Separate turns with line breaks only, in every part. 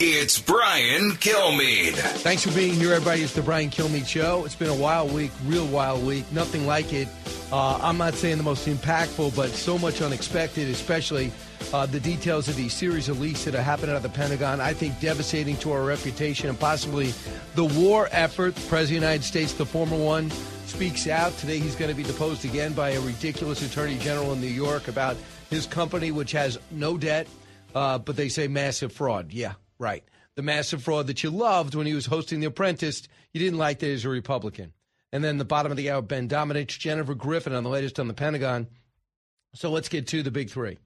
It's Brian Kilmeade.
Thanks for being here, everybody. It's the Brian Kilmeade Show. It's been a wild week, real wild week. Nothing like it. Uh, I'm not saying the most impactful, but so much unexpected, especially uh, the details of these series of leaks that are happening of the Pentagon. I think devastating to our reputation and possibly the war effort. The President of the United States, the former one, speaks out. Today he's going to be deposed again by a ridiculous attorney general in New York about his company, which has no debt, uh, but they say massive fraud. Yeah, Right. The massive fraud that you loved when he was hosting The Apprentice, you didn't like that he's a Republican. And then the bottom of the hour, Ben Domenech, Jennifer Griffin on the latest on the Pentagon. So let's get to the big three.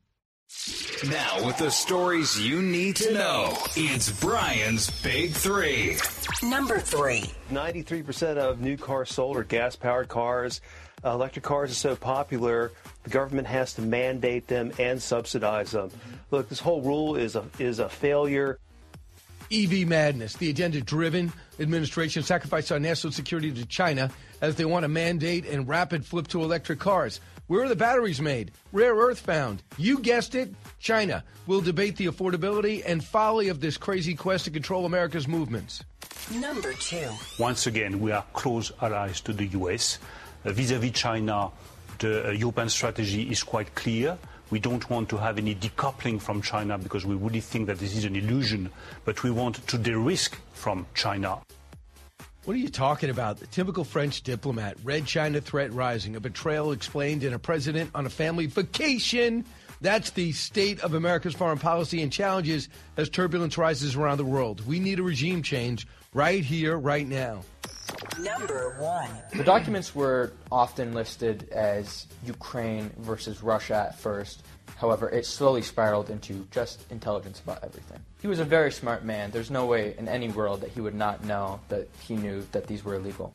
Now, with the stories you need to know, it's Brian's Big Three.
Number three.
93% of new cars sold are gas powered cars. Uh, electric cars are so popular, the government has to mandate them and subsidize them. Look, this whole rule is a, is a failure.
EV madness. The agenda driven administration sacrificed our national security to China as they want to mandate and rapid flip to electric cars. Where are the batteries made? Rare earth found. You guessed it, China. We'll debate the affordability and folly of this crazy quest to control America's movements.
Number two.
Once again, we are close allies to the US. Vis a vis China, the uh, European strategy is quite clear. We don't want to have any decoupling from China because we really think that this is an illusion, but we want to de risk from China.
What are you talking about? The typical French diplomat. Red China threat rising. A betrayal explained in a president on a family vacation. That's the state of America's foreign policy and challenges as turbulence rises around the world. We need a regime change right here, right now.
Number one.
The documents were often listed as Ukraine versus Russia at first. However, it slowly spiraled into just intelligence about everything. He was a very smart man. There's no way in any world that he would not know that he knew that these were illegal.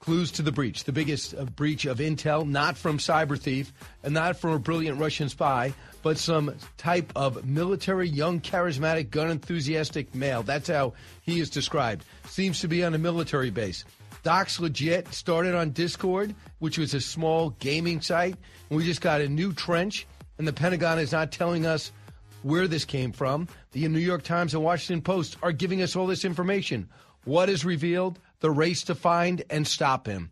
Clues to the breach. The biggest uh, breach of intel, not from cyber thief and not from a brilliant Russian spy, but some type of military, young, charismatic, gun enthusiastic male. That's how he is described. Seems to be on a military base. Doc's legit started on Discord, which was a small gaming site. And we just got a new trench, and the Pentagon is not telling us where this came from. The New York Times and Washington Post are giving us all this information. What is revealed? The race to find and stop him.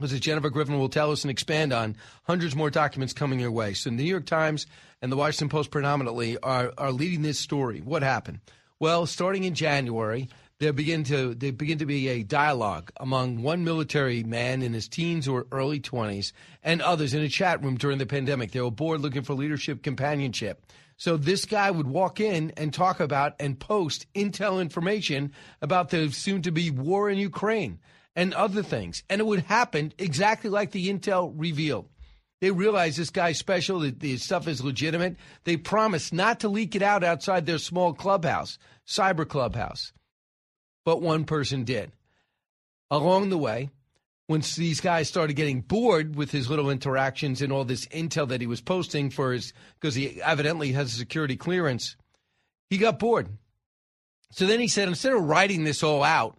As Jennifer Griffin will tell us and expand on, hundreds more documents coming your way. So New York Times and the Washington Post predominantly are, are leading this story. What happened? Well, starting in January, there begin to there begin to be a dialogue among one military man in his teens or early 20s and others in a chat room during the pandemic. They were bored looking for leadership companionship. So this guy would walk in and talk about and post intel information about the soon to be war in Ukraine and other things. And it would happen exactly like the intel revealed. They realize this guy's special, that the stuff is legitimate. They promise not to leak it out outside their small clubhouse, cyber clubhouse. But one person did. Along the way, once these guys started getting bored with his little interactions and all this intel that he was posting for his, because he evidently has a security clearance, he got bored. So then he said, instead of writing this all out,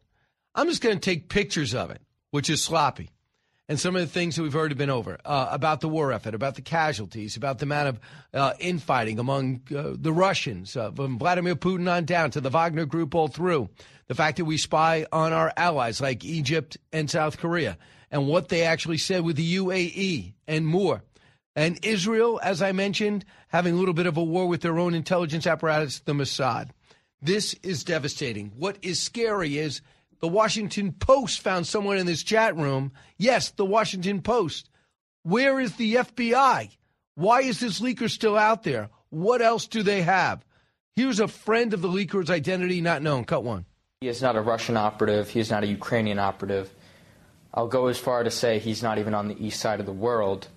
I'm just going to take pictures of it, which is sloppy. And some of the things that we've already been over uh, about the war effort, about the casualties, about the amount of uh, infighting among uh, the Russians, uh, from Vladimir Putin on down to the Wagner Group all through, the fact that we spy on our allies like Egypt and South Korea, and what they actually said with the UAE and more. And Israel, as I mentioned, having a little bit of a war with their own intelligence apparatus, the Mossad. This is devastating. What is scary is the Washington Post found someone in this chat room. Yes, the Washington Post. Where is the FBI? Why is this leaker still out there? What else do they have? Here's a friend of the leaker's identity not known. Cut one.
He is not a Russian operative. He is not a Ukrainian operative. I'll go as far to say he's not even on the east side of the world.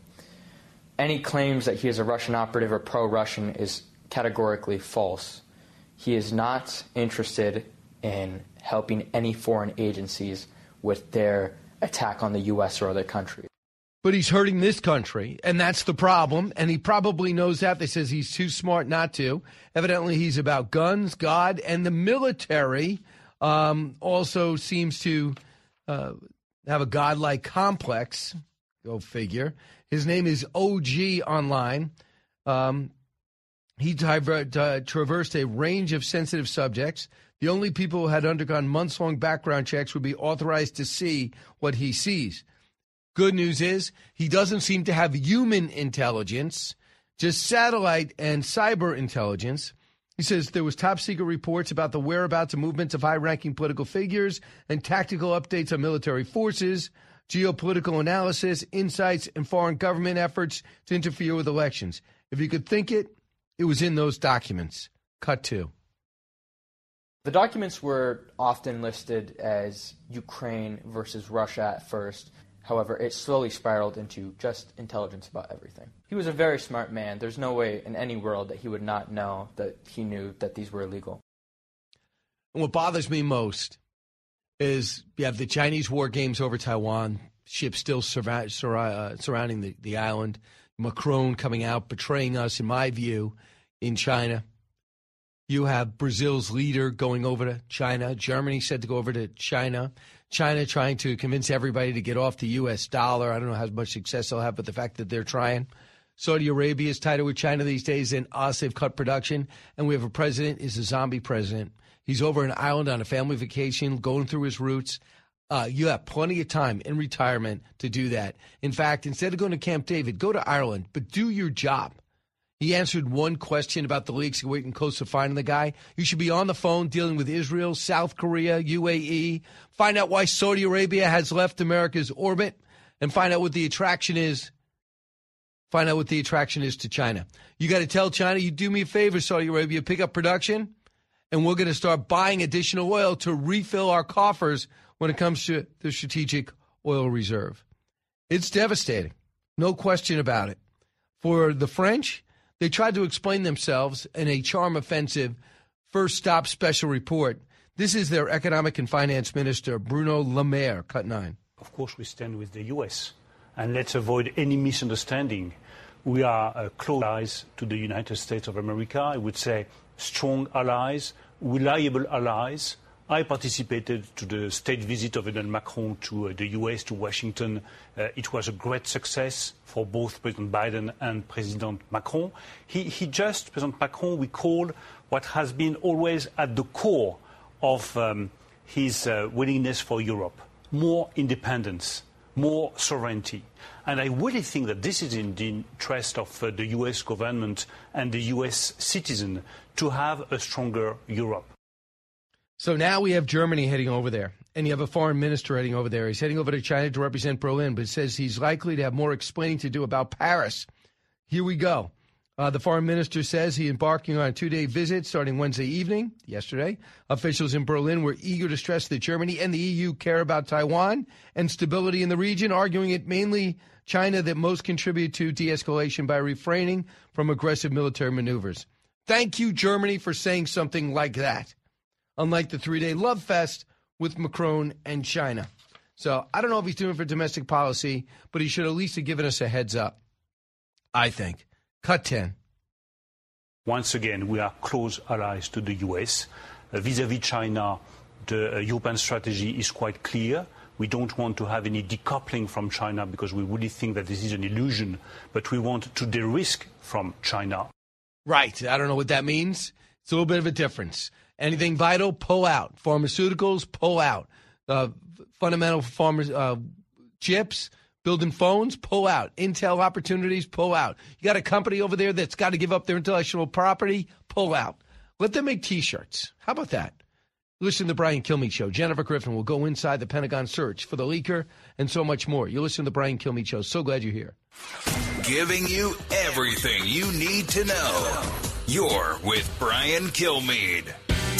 Any claims that he is a Russian operative or pro Russian is categorically false. He is not interested in helping any foreign agencies with their attack on the U.S. or other countries.
But he's hurting this country, and that's the problem. And he probably knows that. They says he's too smart not to. Evidently, he's about guns, God, and the military. Um, also seems to uh, have a godlike complex. Go figure. His name is OG Online. Um, he diver- uh, traversed a range of sensitive subjects. The only people who had undergone months long background checks would be authorized to see what he sees. Good news is he doesn't seem to have human intelligence, just satellite and cyber intelligence. He says there was top secret reports about the whereabouts and movements of high ranking political figures and tactical updates on military forces, geopolitical analysis, insights, and foreign government efforts to interfere with elections. If you could think it, it was in those documents. Cut two.
The documents were often listed as Ukraine versus Russia at first. However, it slowly spiraled into just intelligence about everything. He was a very smart man. There's no way in any world that he would not know that he knew that these were illegal.
And what bothers me most is you have the Chinese war games over Taiwan, ships still uh, surrounding the, the island, Macron coming out, betraying us, in my view, in China. You have Brazil's leader going over to China. Germany said to go over to China. China trying to convince everybody to get off the U.S. dollar. I don't know how much success they'll have, but the fact that they're trying. Saudi Arabia is tighter with China these days than us. They've cut production. And we have a president is a zombie president. He's over an island on a family vacation, going through his roots. Uh, you have plenty of time in retirement to do that. In fact, instead of going to Camp David, go to Ireland, but do your job. He answered one question about the leaks waiting close to finding the guy. You should be on the phone dealing with Israel, South Korea, UAE. Find out why Saudi Arabia has left America's orbit and find out what the attraction is. Find out what the attraction is to China. You got to tell China, you do me a favor, Saudi Arabia, pick up production, and we're going to start buying additional oil to refill our coffers when it comes to the strategic oil reserve. It's devastating. No question about it. For the French, they tried to explain themselves in a charm offensive first stop special report. This is their economic and finance minister, Bruno Le Maire, cut nine.
Of course, we stand with the U.S. And let's avoid any misunderstanding. We are uh, close allies to the United States of America. I would say strong allies, reliable allies. I participated to the state visit of Emmanuel Macron to uh, the US, to Washington. Uh, it was a great success for both President Biden and President Macron. He, he just, President Macron, we recalled what has been always at the core of um, his uh, willingness for Europe more independence, more sovereignty. And I really think that this is in the interest of uh, the US government and the US citizen to have a stronger Europe.
So now we have Germany heading over there, and you have a foreign minister heading over there. He's heading over to China to represent Berlin, but says he's likely to have more explaining to do about Paris. Here we go. Uh, the foreign minister says he embarking on a two day visit starting Wednesday evening, yesterday. Officials in Berlin were eager to stress that Germany and the EU care about Taiwan and stability in the region, arguing it mainly China that most contribute to de escalation by refraining from aggressive military maneuvers. Thank you, Germany, for saying something like that, unlike the three day love fest with Macron and China. So I don't know if he's doing it for domestic policy, but he should at least have given us a heads up, I think. Cut 10.
Once again, we are close allies to the US. Vis a vis China, the uh, European strategy is quite clear. We don't want to have any decoupling from China because we really think that this is an illusion, but we want to de risk from China.
Right. I don't know what that means. It's a little bit of a difference. Anything vital, pull out. Pharmaceuticals, pull out. Uh, fundamental farmers, uh, chips, building phones, pull out. Intel opportunities, pull out. You got a company over there that's got to give up their intellectual property, pull out. Let them make T-shirts. How about that? Listen to the Brian Kilmeade Show. Jennifer Griffin will go inside the Pentagon search for the leaker and so much more. You listen to the Brian Kilmeade Show. So glad you're here.
Giving you everything you need to know. You're with Brian Kilmeade.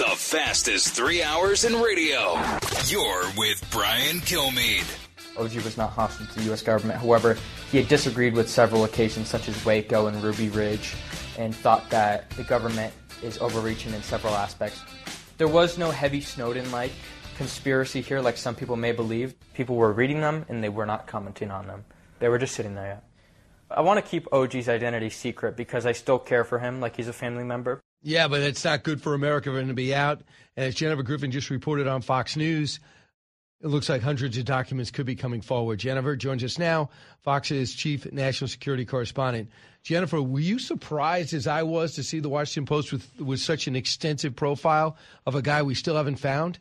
The fastest three hours in radio. You're with Brian Kilmeade.
OG was not hostile to the U.S. government. However, he had disagreed with several occasions, such as Waco and Ruby Ridge, and thought that the government is overreaching in several aspects. There was no heavy Snowden like conspiracy here, like some people may believe. People were reading them and they were not commenting on them. They were just sitting there. I want to keep OG's identity secret because I still care for him like he's a family member.
Yeah, but it's not good for America for him to be out. And as Jennifer Griffin just reported on Fox News, it looks like hundreds of documents could be coming forward. Jennifer joins us now, Fox's chief national security correspondent. Jennifer, were you surprised as I was to see the Washington Post with, with such an extensive profile of a guy we still haven't found?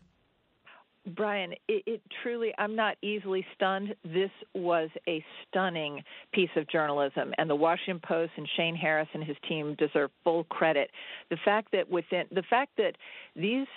Brian, it, it, truly, I'm not easily stunned. This was a stunning piece of journalism, and the Washington Post and Shane Harris and his team deserve full credit. The fact that within the fact that these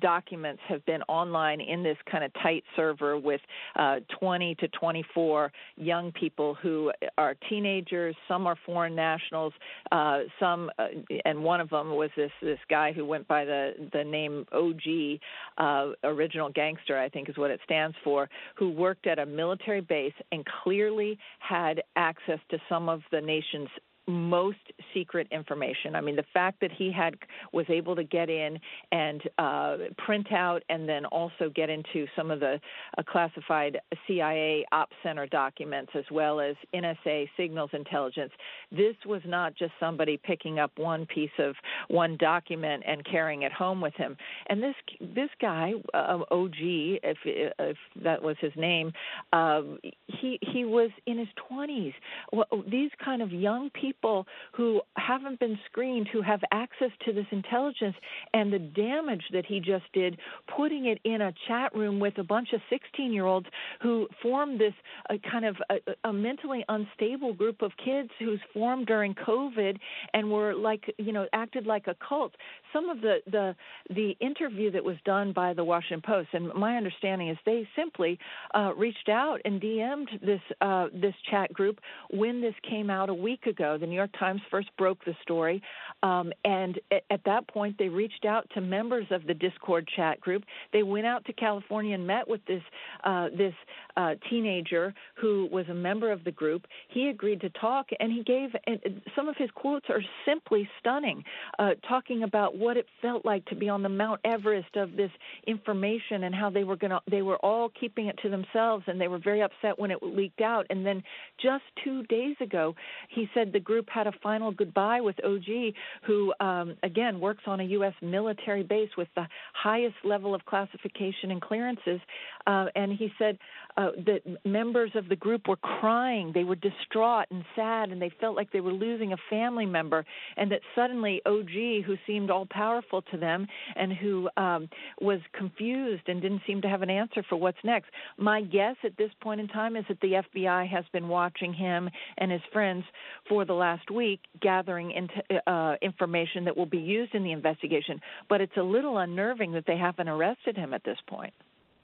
documents have been online in this kind of tight server with uh, 20 to 24 young people who are teenagers. Some are foreign nationals. Uh, some, uh, and one of them was this this guy who went by the the name OG, uh, original gangster, I think is what it stands for, who worked at a military base and clearly had access to some of the nation's most secret information. I mean, the fact that he had was able to get in and uh, print out and then also get into some of the uh, classified CIA Ops Center documents as well as NSA signals intelligence. This was not just somebody picking up one piece of one document and carrying it home with him. And this this guy, uh, OG, if if that was his name, um, he he was in his 20s. Well, these kind of young people people who haven't been screened who have access to this intelligence and the damage that he just did putting it in a chat room with a bunch of 16 year olds who formed this uh, kind of a, a mentally unstable group of kids who's formed during covid and were like you know acted like a cult. Some of the the the interview that was done by the washington post and my understanding is they simply uh, reached out and dm'd this uh, this chat group when this came out a week ago the New York Times first broke the story, um, and at, at that point they reached out to members of the Discord chat group. They went out to California and met with this uh, this uh, teenager who was a member of the group. He agreed to talk, and he gave and some of his quotes are simply stunning, uh, talking about what it felt like to be on the Mount Everest of this information and how they were going to they were all keeping it to themselves, and they were very upset when it leaked out. And then just two days ago, he said the group group had a final goodbye with OG, who um, again works on a U.S. military base with the highest level of classification and clearances. Uh, and he said uh, that members of the group were crying, they were distraught and sad, and they felt like they were losing a family member. And that suddenly OG, who seemed all powerful to them and who um, was confused and didn't seem to have an answer for what's next. My guess at this point in time is that the FBI has been watching him and his friends for the last week gathering into, uh, information that will be used in the investigation. But it's a little unnerving that they haven't arrested him at this point.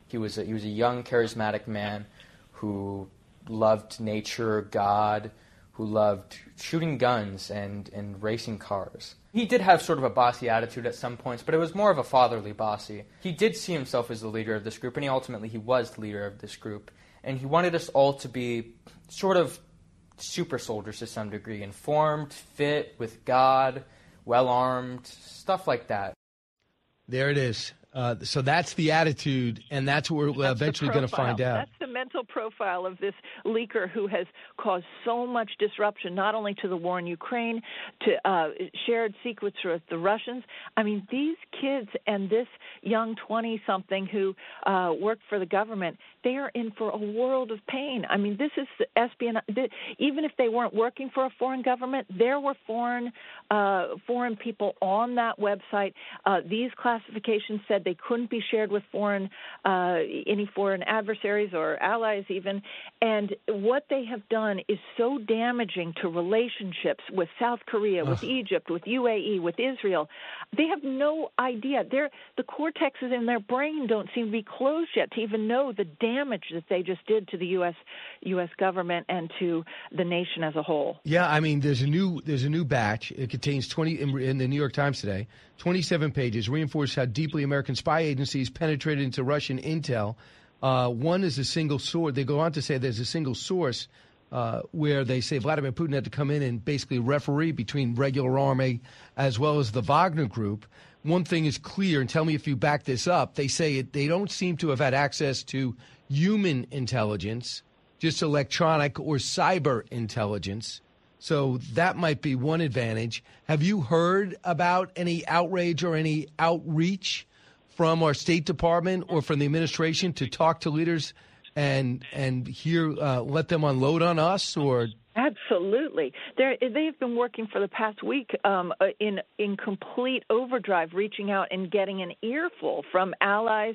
He was a, he was a young, charismatic man who loved nature, God, who loved shooting guns and, and racing cars. He did have sort of a bossy attitude at some points, but it was more of a fatherly bossy. He did see himself as the leader of this group, and he ultimately he was the leader of this group. And he wanted us all to be sort of super soldiers to some degree, informed, fit, with God, well armed, stuff like that.
There it is. Uh, so that's the attitude, and that's what we're
that's
eventually going to find out.
That's the mental profile of this leaker who has caused so much disruption, not only to the war in Ukraine, to uh, shared secrets with the Russians. I mean, these kids and this young 20 something who uh, worked for the government, they are in for a world of pain. I mean, this is espionage. Even if they weren't working for a foreign government, there were foreign uh, foreign people on that website. Uh, these classifications said they couldn't be shared with foreign uh, any foreign adversaries or allies, even. And what they have done is so damaging to relationships with South Korea, with Egypt, with UAE, with Israel. They have no idea. They're, the cortexes in their brain don't seem to be closed yet to even know the damage that they just did to the U.S. U.S. government and to the nation as a whole.
Yeah, I mean, there's a new there's a new batch. It contains 20 in, in the New York Times today, 27 pages, reinforce how deeply American spy agencies penetrated into Russian intel. Uh, one is a single source. They go on to say there's a single source uh, where they say Vladimir Putin had to come in and basically referee between regular army as well as the Wagner group. One thing is clear, and tell me if you back this up. They say it, they don't seem to have had access to human intelligence, just electronic or cyber intelligence. So that might be one advantage. Have you heard about any outrage or any outreach from our State Department or from the administration to talk to leaders and and hear uh, let them unload on us or
Absolutely, they they've been working for the past week um, uh, in in complete overdrive, reaching out and getting an earful from allies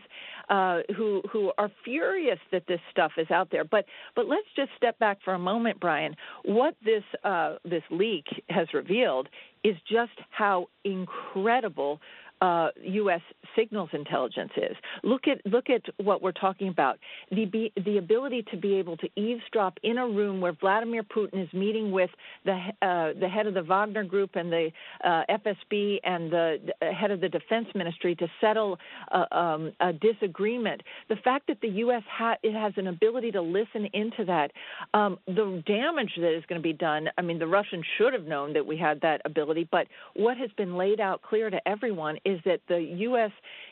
uh, who who are furious that this stuff is out there. But but let's just step back for a moment, Brian. What this uh, this leak has revealed is just how incredible uh, U.S. signals intelligence is. Look at look at what we're talking about. The the ability to be able to eavesdrop in a room where Vladimir Putin is meeting with the uh, the head of the Wagner Group and the uh, FSB and the, the, head of the Defense Ministry to settle uh, um, a disagreement. The fact that the U.S. Ha- it has an ability to listen into that, um, the damage that is going to be done. I mean, the Russians should have known that we had that ability, but what has been laid out clear to everyone is that the U.S.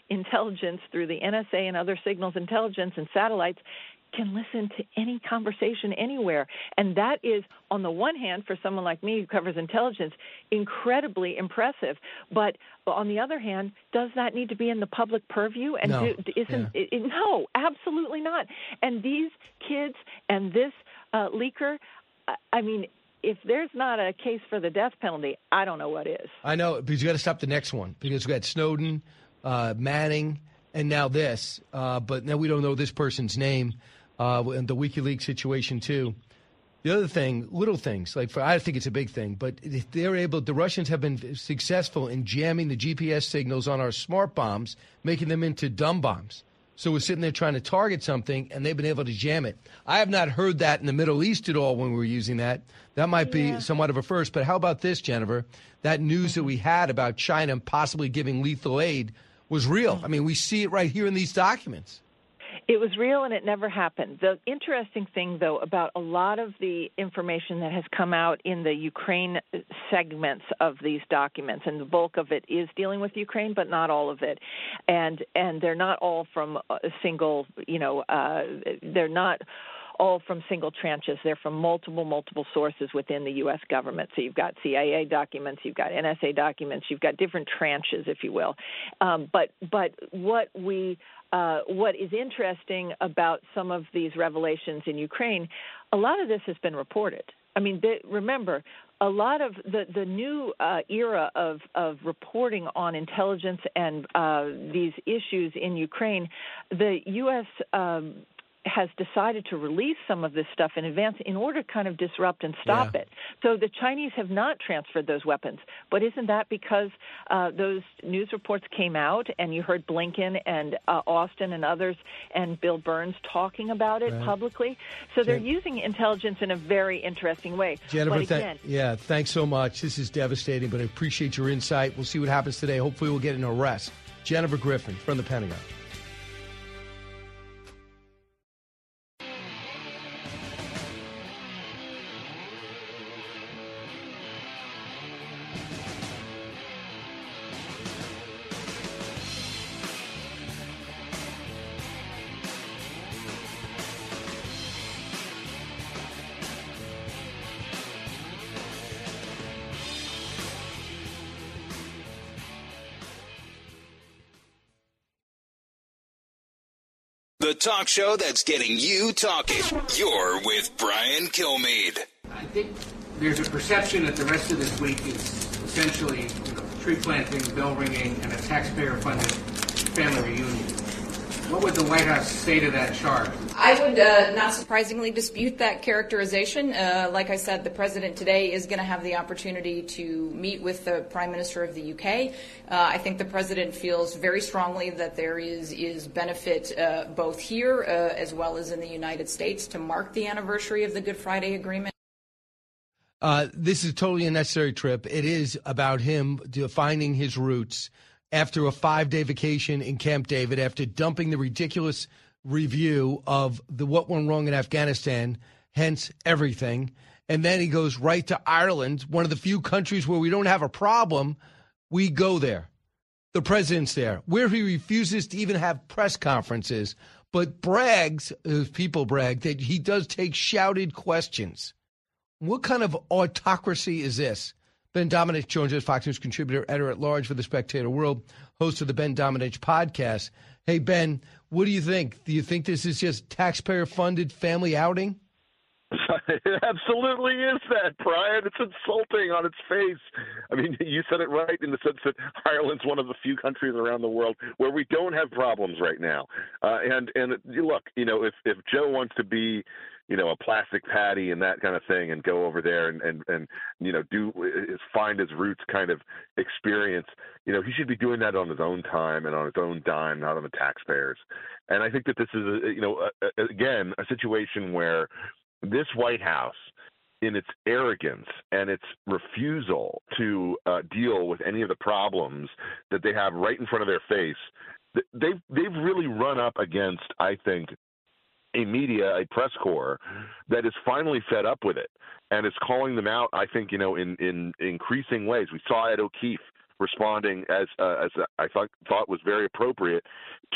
intelligence, through the NSA and other signals intelligence and satellites, can listen to any conversation anywhere. And that is, on the one hand, for someone like me who covers intelligence, incredibly impressive. But on the other hand, does that need to be in the public purview? And
no.
do, isn't yeah. it, no, absolutely not. And these kids and this uh, leaker, I mean, if there's not a case for the death penalty, I don't know what is.
I know, because you got to stop the next one because we got Snowden, uh, Manning, and now this. Uh, but now we don't know this person's name, uh, and the WikiLeaks situation too. The other thing, little things like for I think it's a big thing, but they're able. The Russians have been successful in jamming the GPS signals on our smart bombs, making them into dumb bombs. So we're sitting there trying to target something, and they've been able to jam it. I have not heard that in the Middle East at all when we were using that. That might be yeah. somewhat of a first. But how about this, Jennifer? That news that we had about China possibly giving lethal aid was real. Mm-hmm. I mean, we see it right here in these documents.
It was real and it never happened. The interesting thing, though, about a lot of the information that has come out in the Ukraine segments of these documents, and the bulk of it is dealing with Ukraine, but not all of it, and and they're not all from a single, you know, uh, they're not all from single tranches. They're from multiple, multiple sources within the U.S. government. So you've got CIA documents, you've got NSA documents, you've got different tranches, if you will. Um, but but what we uh, what is interesting about some of these revelations in Ukraine, a lot of this has been reported. I mean, they, remember, a lot of the the new uh, era of of reporting on intelligence and uh, these issues in Ukraine, the U.S. Um, has decided to release some of this stuff in advance in order to kind of disrupt and stop yeah. it. So the Chinese have not transferred those weapons. But isn't that because uh, those news reports came out and you heard Blinken and uh, Austin and others and Bill Burns talking about it right. publicly? So they're Jen- using intelligence in a very interesting way.
Jennifer,
again,
th- yeah, thanks so much. This is devastating, but I appreciate your insight. We'll see what happens today. Hopefully, we'll get an arrest. Jennifer Griffin from the Pentagon.
Talk show that's getting you talking. You're with Brian Kilmeade.
I think there's a perception that the rest of this week is essentially you know, tree planting, bell ringing, and a taxpayer-funded family reunion. What would the White House say to that charge?
I would uh, not surprisingly dispute that characterization. Uh, like I said, the president today is going to have the opportunity to meet with the prime minister of the UK. Uh, I think the president feels very strongly that there is is benefit uh, both here uh, as well as in the United States to mark the anniversary of the Good Friday Agreement.
Uh, this is totally a necessary trip. It is about him defining his roots after a five day vacation in Camp David, after dumping the ridiculous review of the what went wrong in Afghanistan, hence everything. And then he goes right to Ireland, one of the few countries where we don't have a problem. We go there. The president's there, where he refuses to even have press conferences, but brags, as people brag, that he does take shouted questions. What kind of autocracy is this? Ben Domenech joins us, Fox News contributor, editor at large for the Spectator World, host of the Ben Domenech podcast. Hey, Ben, what do you think? Do you think this is just taxpayer funded family outing?
It absolutely is that, Brian. It's insulting on its face. I mean, you said it right in the sense that Ireland's one of the few countries around the world where we don't have problems right now. Uh, and and look, you know, if if Joe wants to be you know, a plastic paddy and that kind of thing, and go over there and and and you know do his find his roots kind of experience. You know, he should be doing that on his own time and on his own dime, not on the taxpayers. And I think that this is, a, you know, a, a, again, a situation where this White House in its arrogance and its refusal to uh, deal with any of the problems that they have right in front of their face, they've they've really run up against, I think, a media, a press corps that is finally fed up with it and is calling them out. I think you know in in increasing ways. We saw Ed O'Keefe responding as uh, as I thought thought was very appropriate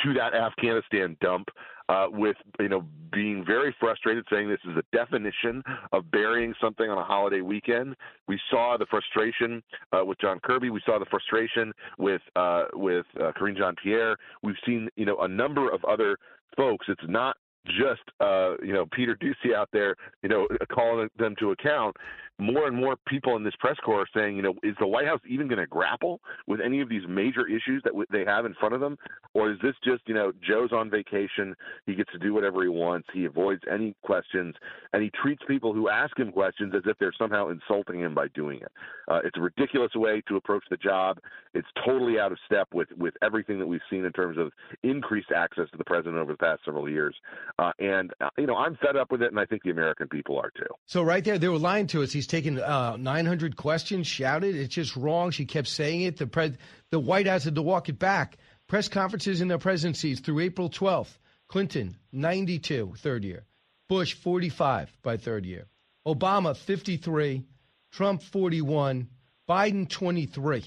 to that Afghanistan dump. Uh, with you know being very frustrated, saying this is a definition of burying something on a holiday weekend. We saw the frustration uh, with John Kirby. We saw the frustration with uh, with uh, Karine Jean Pierre. We've seen you know a number of other folks. It's not just uh, you know Peter Doocy out there, you know, calling them to account more and more people in this press corps are saying, you know, is the White House even going to grapple with any of these major issues that they have in front of them, or is this just, you know, Joe's on vacation, he gets to do whatever he wants, he avoids any questions, and he treats people who ask him questions as if they're somehow insulting him by doing it. Uh, it's a ridiculous way to approach the job. It's totally out of step with with everything that we've seen in terms of increased access to the president over the past several years. Uh, and uh, you know, I'm fed up with it, and I think the American people are too.
So right there, they were lying to us. He's taken uh, 900 questions, shouted. It's just wrong. She kept saying it. The pres- the White House had to walk it back. Press conferences in their presidencies through April 12th. Clinton, 92, third year. Bush, 45 by third year. Obama, 53. Trump, 41. Biden, 23.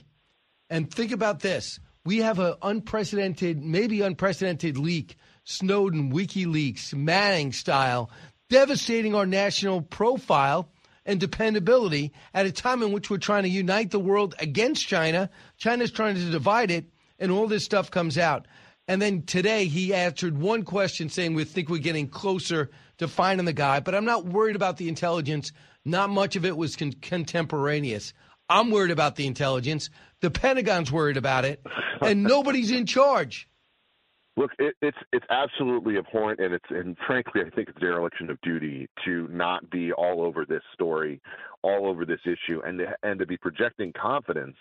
And think about this. We have an unprecedented, maybe unprecedented leak, Snowden, WikiLeaks, Manning style, devastating our national profile and dependability at a time in which we're trying to unite the world against China. China's trying to divide it, and all this stuff comes out. And then today he answered one question saying we think we're getting closer to finding the guy, but I'm not worried about the intelligence. Not much of it was con- contemporaneous. I'm worried about the intelligence. The Pentagon's worried about it, and nobody's in charge.
Look, it, it's it's absolutely abhorrent, and it's and frankly, I think it's dereliction of duty to not be all over this story, all over this issue, and to, and to be projecting confidence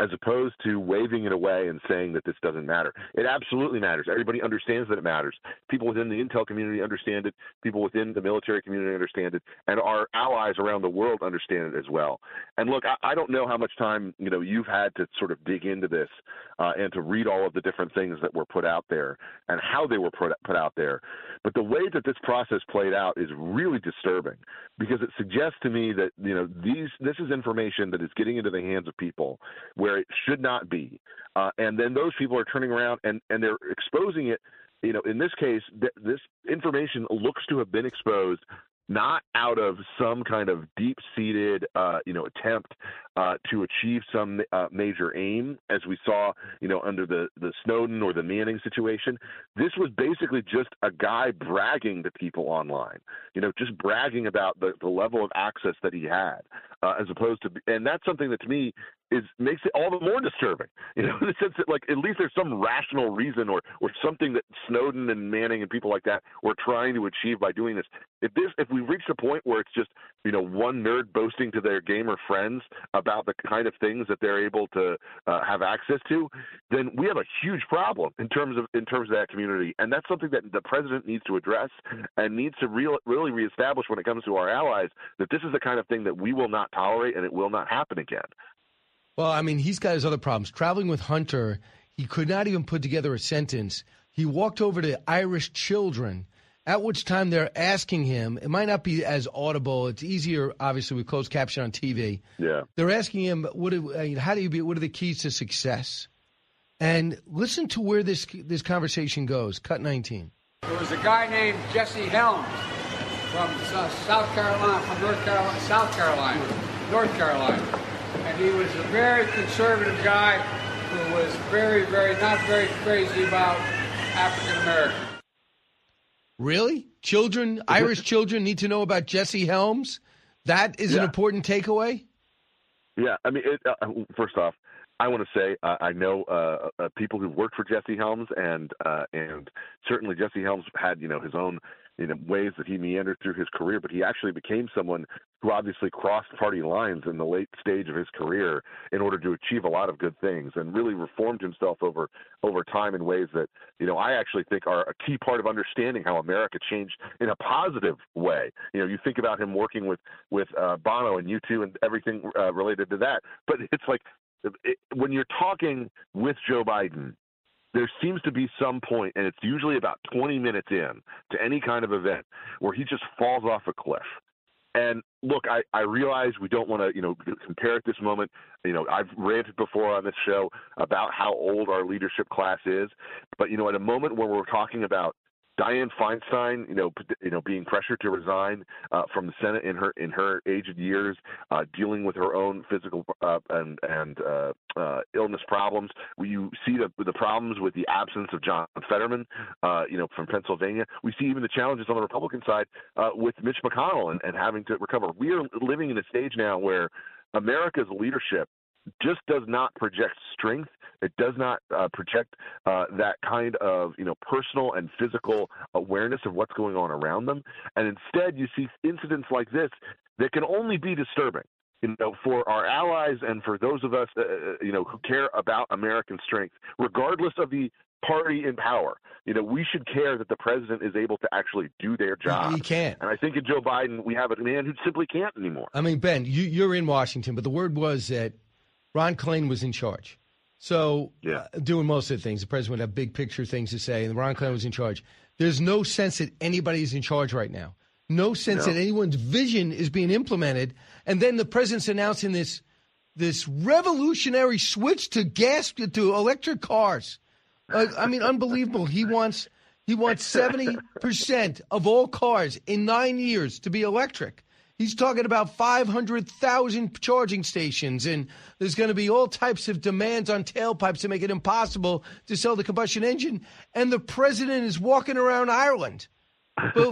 as opposed to waving it away and saying that this doesn't matter. It absolutely matters. Everybody understands that it matters. People within the intel community understand it. People within the military community understand it, and our allies around the world understand it as well. And look, I, I don't know how much time you know you've had to sort of dig into this uh, and to read all of the different things that were put out there and how they were put, put out there. But the way that this process played out is really disturbing because it suggests to me that you know these this is information that is getting into the hands of people where it should not be, uh, and then those people are turning around and and they're exposing it. You know, in this case, th- this information looks to have been exposed not out of some kind of deep-seated, uh, you know, attempt uh, to achieve some uh, major aim, as we saw, you know, under the the Snowden or the Manning situation. This was basically just a guy bragging to people online, you know, just bragging about the, the level of access that he had, uh, as opposed to, and that's something that to me is makes it all the more disturbing. You know, in the sense that like at least there's some rational reason or or something that Snowden and Manning and people like that were trying to achieve by doing this. If this if we reach a point where it's just you know one nerd boasting to their gamer friends about the kind of things that they're able to uh, have access to, then we have a huge problem in terms of in terms of that community, and that's something that the president needs to address and needs to real, really reestablish when it comes to our allies that this is the kind of thing that we will not tolerate and it will not happen again.
Well, I mean, he's got his other problems. Traveling with Hunter, he could not even put together a sentence. He walked over to Irish children, at which time they're asking him. It might not be as audible. It's easier, obviously, with closed caption on TV.
Yeah.
They're asking him, "What? Do, I mean, how do you be? What are the keys to success?" And listen to where this this conversation goes. Cut 19.
There was a guy named Jesse Helms from uh, South Carolina, from North Carolina, South Carolina, North Carolina and he was a very conservative guy who was very, very, not very crazy about African Americans.
Really? Children, Irish children need to know about Jesse Helms? That is yeah. an important takeaway?
Yeah, I mean, it, uh, first off, I want to say uh, I know uh, uh, people who've worked for Jesse Helms, and uh, and certainly Jesse Helms had you know his own know ways that he meandered through his career, but he actually became someone who obviously crossed party lines in the late stage of his career in order to achieve a lot of good things, and really reformed himself over over time in ways that you know I actually think are a key part of understanding how America changed in a positive way. You know, you think about him working with with uh, Bono and U2 and everything uh, related to that, but it's like when you're talking with Joe Biden, there seems to be some point, and it's usually about 20 minutes in to any kind of event, where he just falls off a cliff. And look, I, I realize we don't want to, you know, compare at this moment. You know, I've ranted before on this show about how old our leadership class is, but you know, at a moment where we're talking about Dianne Feinstein, you know, you know, being pressured to resign uh, from the Senate in her in her aged years, uh, dealing with her own physical uh, and and uh, uh, illness problems. You see the the problems with the absence of John Fetterman, uh, you know, from Pennsylvania. We see even the challenges on the Republican side with Mitch McConnell and, and having to recover. We are living in a stage now where America's leadership just does not project strength. It does not uh, project uh, that kind of you know personal and physical awareness of what's going on around them. And instead, you see incidents like this that can only be disturbing. You know, for our allies and for those of us, uh, uh you know, who care about American strength, regardless of the party in power. You know, we should care that the president is able to actually do their job.
He can't.
And I think in Joe Biden, we have a man who simply can't anymore.
I mean, Ben, you, you're in Washington, but the word was that Ron Klain was in charge. So,
yeah.
uh, doing most of the things, the president would have big picture things to say, and Ron Klain was in charge. There's no sense that anybody's in charge right now. No sense no. that anyone's vision is being implemented. And then the president's announcing this this revolutionary switch to gas to electric cars. Uh, I mean, unbelievable. He wants he wants seventy percent of all cars in nine years to be electric. He's talking about 500,000 charging stations, and there's going to be all types of demands on tailpipes to make it impossible to sell the combustion engine. And the president is walking around Ireland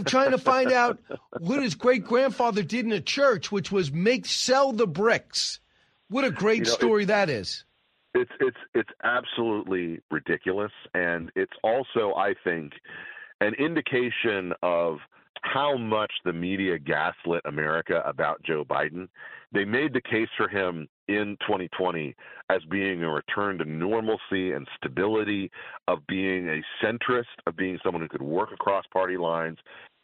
trying to find out what his great grandfather did in a church, which was make sell the bricks. What a great you know, story that is.
It's it's it's absolutely ridiculous, and it's also, I think, an indication of how much the media gaslit America about Joe Biden. They made the case for him in 2020 as being a return to normalcy and stability, of being a centrist, of being someone who could work across party lines,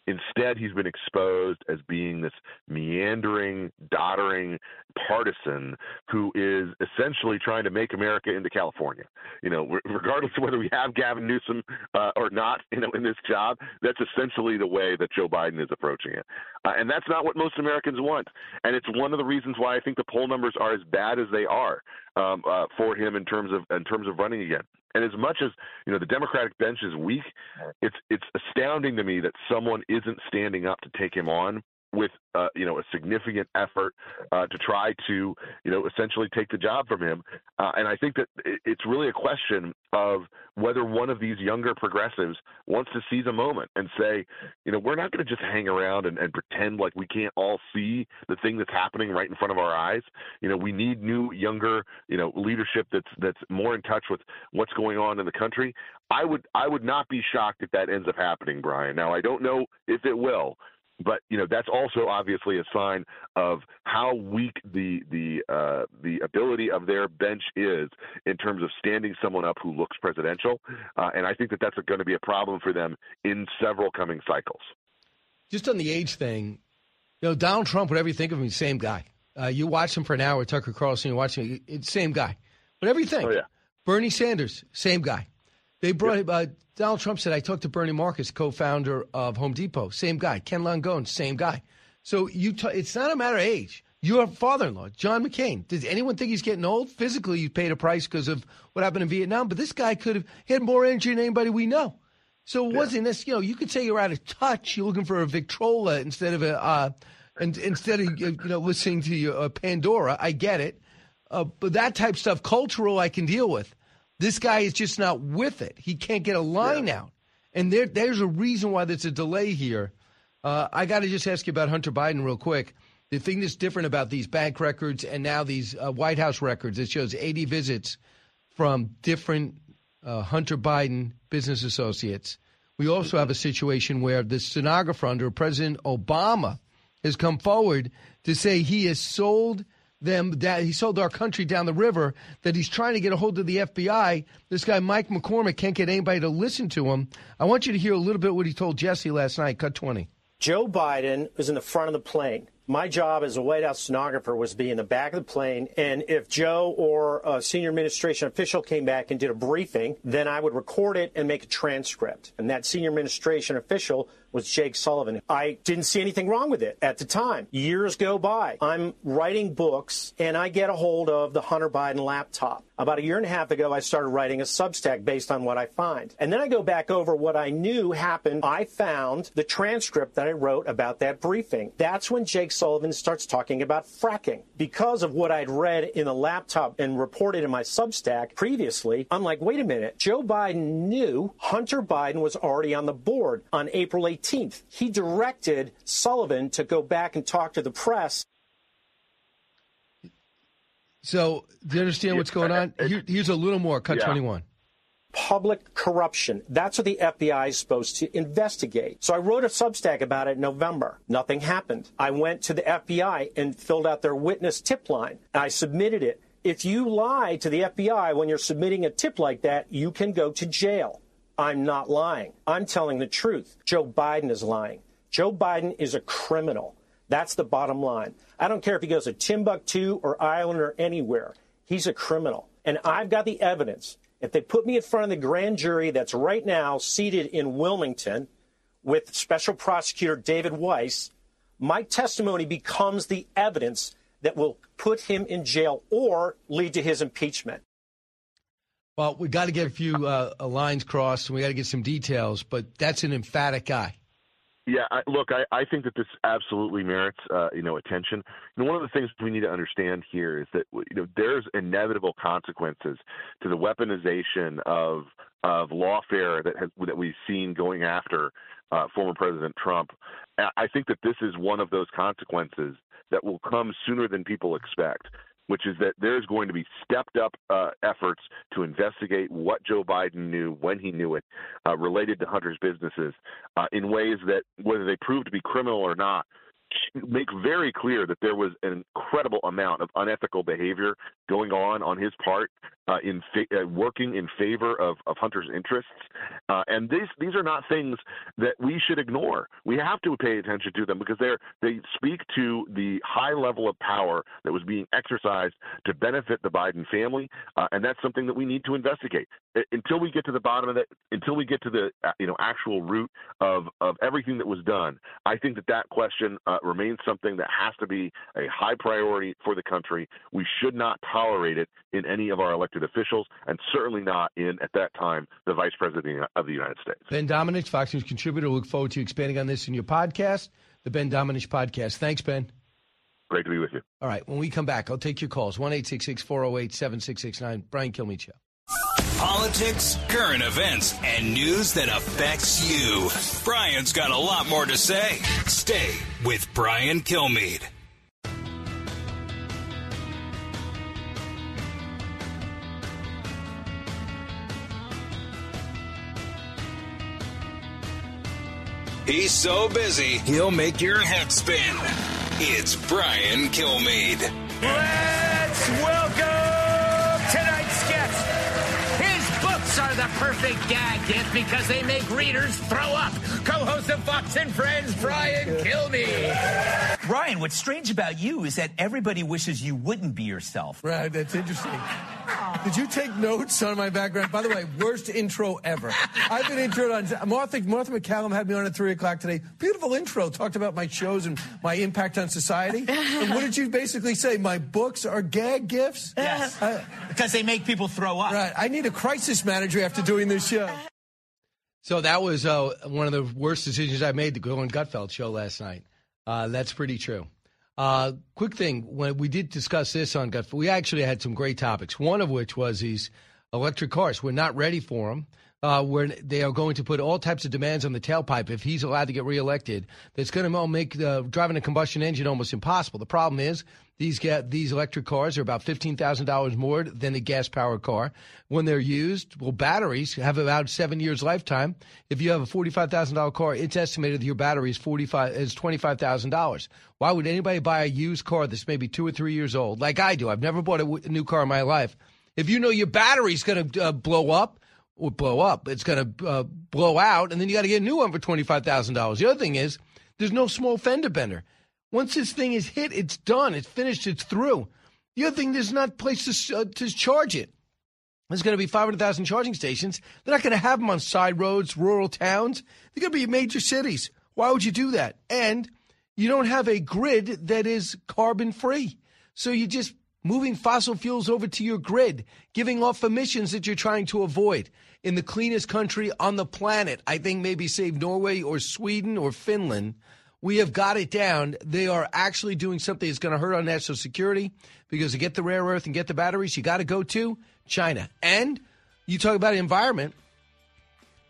Instead, he's been exposed as being this meandering, doddering partisan who is essentially trying to make America into California. You know, regardless of whether we have Gavin Newsom uh, or not, you know, in this job, that's essentially the way that Joe Biden is approaching it, uh, and that's not what most Americans want. And it's one of the reasons why I think the poll numbers are as bad as they are um, uh, for him in terms of in terms of running again. And as much as you know the Democratic bench is weak, it's it's astounding to me that someone isn't standing up to take him on with uh, you know a significant effort uh, to try to you know essentially take the job from him. Uh, and I think that it's really a question of whether one of these younger progressives wants to seize a moment and say, you know, we're not going to just hang around and, and pretend like we can't all see the thing that's happening right in front of our eyes. You know, we need new, younger, you know, leadership that's that's more in touch with what's going on in the country. I would I would not be shocked if that ends up happening, Brian. Now I don't know if it will, but you know that's also obviously a sign of how weak the the uh, the ability of their bench is in terms of standing someone up who looks presidential, uh, and I think that that's going to be a problem for them in several coming cycles.
Just on the age thing, you know Donald Trump, whatever you think of him, same guy. Uh, you watch him for an hour, Tucker Carlson, you watch him, same guy. Whatever you think.
Oh, yeah.
Bernie Sanders, same guy. They brought yep. uh, Donald Trump said, I talked to Bernie Marcus, co-founder of Home Depot, same guy. Ken Langone, same guy. So you, t- it's not a matter of age. Your father-in-law, John McCain. Does anyone think he's getting old? Physically, he paid a price because of what happened in Vietnam. But this guy could have had more energy than anybody we know. So it yeah. wasn't this. You know, you could say you're out of touch. You're looking for a Victrola instead of a, uh, and instead of you know listening to your uh, Pandora. I get it, uh, but that type of stuff, cultural, I can deal with. This guy is just not with it. He can't get a line yeah. out. And there, there's a reason why there's a delay here. Uh, I got to just ask you about Hunter Biden real quick. The thing that's different about these bank records and now these uh, White House records, it shows 80 visits from different uh, Hunter Biden business associates. We also have a situation where the stenographer under President Obama has come forward to say he has sold – them that he sold our country down the river, that he's trying to get a hold of the FBI. This guy, Mike McCormick, can't get anybody to listen to him. I want you to hear a little bit what he told Jesse last night. Cut 20.
Joe Biden was in the front of the plane. My job as a White House stenographer was to be in the back of the plane, and if Joe or a senior administration official came back and did a briefing, then I would record it and make a transcript. And that senior administration official was Jake Sullivan. I didn't see anything wrong with it at the time. Years go by. I'm writing books and I get a hold of the Hunter Biden laptop. About a year and a half ago, I started writing a Substack based on what I find. And then I go back over what I knew happened. I found the transcript that I wrote about that briefing. That's when Jake Sullivan starts talking about fracking. Because of what I'd read in the laptop and reported in my Substack previously, I'm like, wait a minute. Joe Biden knew Hunter Biden was already on the board on April 18th. 18th. He directed Sullivan to go back and talk to the press.
So, do you understand what's going on? Here, here's a little more. Cut yeah. 21
public corruption. That's what the FBI is supposed to investigate. So I wrote a Substack about it in November. Nothing happened. I went to the FBI and filled out their witness tip line. I submitted it. If you lie to the FBI when you're submitting a tip like that, you can go to jail. I'm not lying. I'm telling the truth. Joe Biden is lying. Joe Biden is a criminal. That's the bottom line. I don't care if he goes to Timbuktu or Ireland or anywhere. He's a criminal. And I've got the evidence. If they put me in front of the grand jury that's right now seated in Wilmington with Special Prosecutor David Weiss, my testimony becomes the evidence that will put him in jail or lead to his impeachment.
Well, we got to get a few uh, lines crossed, and we got to get some details. But that's an emphatic guy.
Yeah, I, look, I, I think that this absolutely merits, uh, you know, attention. One of the things we need to understand here is that you know there's inevitable consequences to the weaponization of of lawfare that has that we've seen going after uh, former President Trump. I think that this is one of those consequences that will come sooner than people expect which is that there's going to be stepped up uh, efforts to investigate what Joe Biden knew when he knew it uh, related to Hunter's businesses uh, in ways that, whether they prove to be criminal or not, make very clear that there was an incredible amount of unethical behavior going on on his part uh, in fa- uh, working in favor of, of Hunter's interests. Uh, and these these are not things that we should ignore. We have to pay attention to them because they they speak to the high level of power that was being exercised to benefit the Biden family, uh, and that's something that we need to investigate. Until we get to the bottom of that, until we get to the uh, you know actual root of of everything that was done, I think that that question uh, remains something that has to be a high priority for the country. We should not tolerate it in any of our elected officials, and certainly not in, at that time, the Vice President of the United States.
Ben Domenech, Fox News contributor. Look forward to expanding on this in your podcast. the Ben Domenech podcast. Thanks, Ben.
Great to be with you.
All right. When we come back, I'll take your calls. 1 408 7669. Brian Kilmeade Show.
Politics, current events, and news that affects you. Brian's got a lot more to say. Stay with Brian Kilmeade. He's so busy, he'll make your head spin. It's Brian Kilmeade.
Let's welcome are the perfect gag gift because they make readers throw up. Co-host of Fox and Friends, Brian Kilmeade.
Brian, what's strange about you is that everybody wishes you wouldn't be yourself.
Right, that's interesting. Did you take notes on my background? By the way, worst intro ever. I've been introed on Martha Martha MacCallum had me on at three o'clock today. Beautiful intro. Talked about my shows and my impact on society. and what did you basically say? My books are gag gifts?
Yes.
Uh,
because they make people throw up.
Right. I need a crisis manager after doing this show. So that was uh, one of the worst decisions I made to go on Gutfeld show last night. Uh, that's pretty true. Uh, quick thing, when we did discuss this on Gut, we actually had some great topics. One of which was these electric cars. We're not ready for them. Uh, where they are going to put all types of demands on the tailpipe if he's allowed to get reelected. That's going to make uh, driving a combustion engine almost impossible. The problem is these get these electric cars are about fifteen thousand dollars more than a gas powered car when they're used. Well, batteries have about seven years lifetime. If you have a forty five thousand dollar car, it's estimated that your battery is forty five is twenty five thousand dollars. Why would anybody buy a used car that's maybe two or three years old, like I do? I've never bought a, w- a new car in my life. If you know your battery's going to uh, blow up or blow up, it's going to uh, blow out, and then you got to get a new one for twenty five thousand dollars. The other thing is, there's no small fender bender. Once this thing is hit, it's done. It's finished. It's through. The other thing, there's not place to, uh, to charge it. There's going to be 500,000 charging stations. They're not going to have them on side roads, rural towns. They're going to be major cities. Why would you do that? And you don't have a grid that is carbon free. So you're just moving fossil fuels over to your grid, giving off emissions that you're trying to avoid. In the cleanest country on the planet, I think maybe save Norway or Sweden or Finland. We have got it down. They are actually doing something that's going to hurt our national security because to get the rare earth and get the batteries, you got to go to China. And you talk about environment.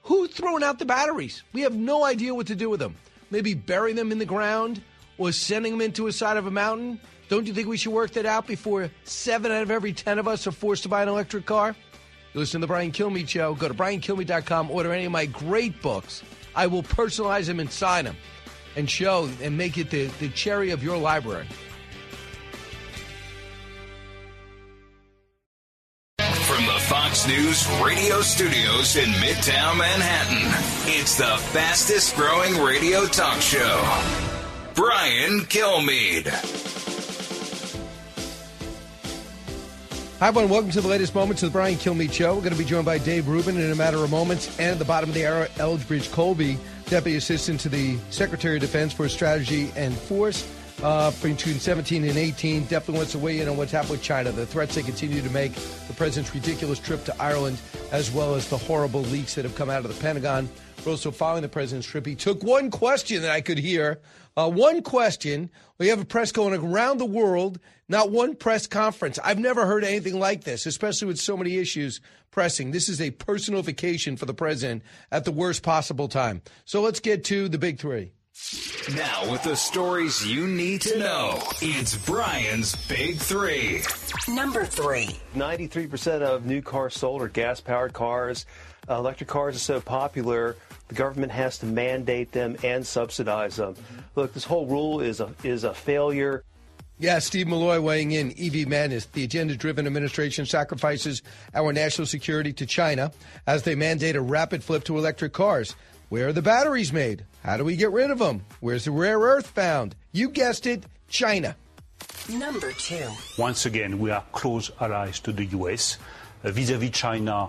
Who's throwing out the batteries? We have no idea what to do with them. Maybe bury them in the ground or sending them into a side of a mountain. Don't you think we should work that out before seven out of every ten of us are forced to buy an electric car? You listen to the Brian Kilmeade Show. Go to briankilmeade.com, order any of my great books. I will personalize them and sign them and show and make it the, the cherry of your library.
From the Fox News radio studios in Midtown Manhattan, it's the fastest growing radio talk show. Brian Kilmeade.
Hi, everyone. Welcome to the latest moments of the Brian Kilmeade Show. We're going to be joined by Dave Rubin in a matter of moments. And at the bottom of the hour, Elbridge Colby, Deputy Assistant to the Secretary of Defense for Strategy and Force. Uh, between 17 and 18, definitely wants to weigh in on what's happening with China, the threats they continue to make, the president's ridiculous trip to Ireland, as well as the horrible leaks that have come out of the Pentagon. We're also following the president's trip. He took one question that I could hear, uh, one question. We have a press going around the world, not one press conference. I've never heard anything like this, especially with so many issues pressing. This is a personal vacation for the president at the worst possible time. So let's get to the big three.
Now, with the stories you need to know, it's Brian's Big Three.
Number three 93% of new cars sold are gas powered cars. Uh, electric cars are so popular, the government has to mandate them and subsidize them. Look, this whole rule is a, is a failure.
Yeah, Steve Milloy weighing in. EV madness. The agenda driven administration sacrifices our national security to China as they mandate a rapid flip to electric cars. Where are the batteries made? How do we get rid of them? Where's the rare earth found? You guessed it, China.
Number two.
Once again, we are close allies to the US. Uh, vis-à-vis China,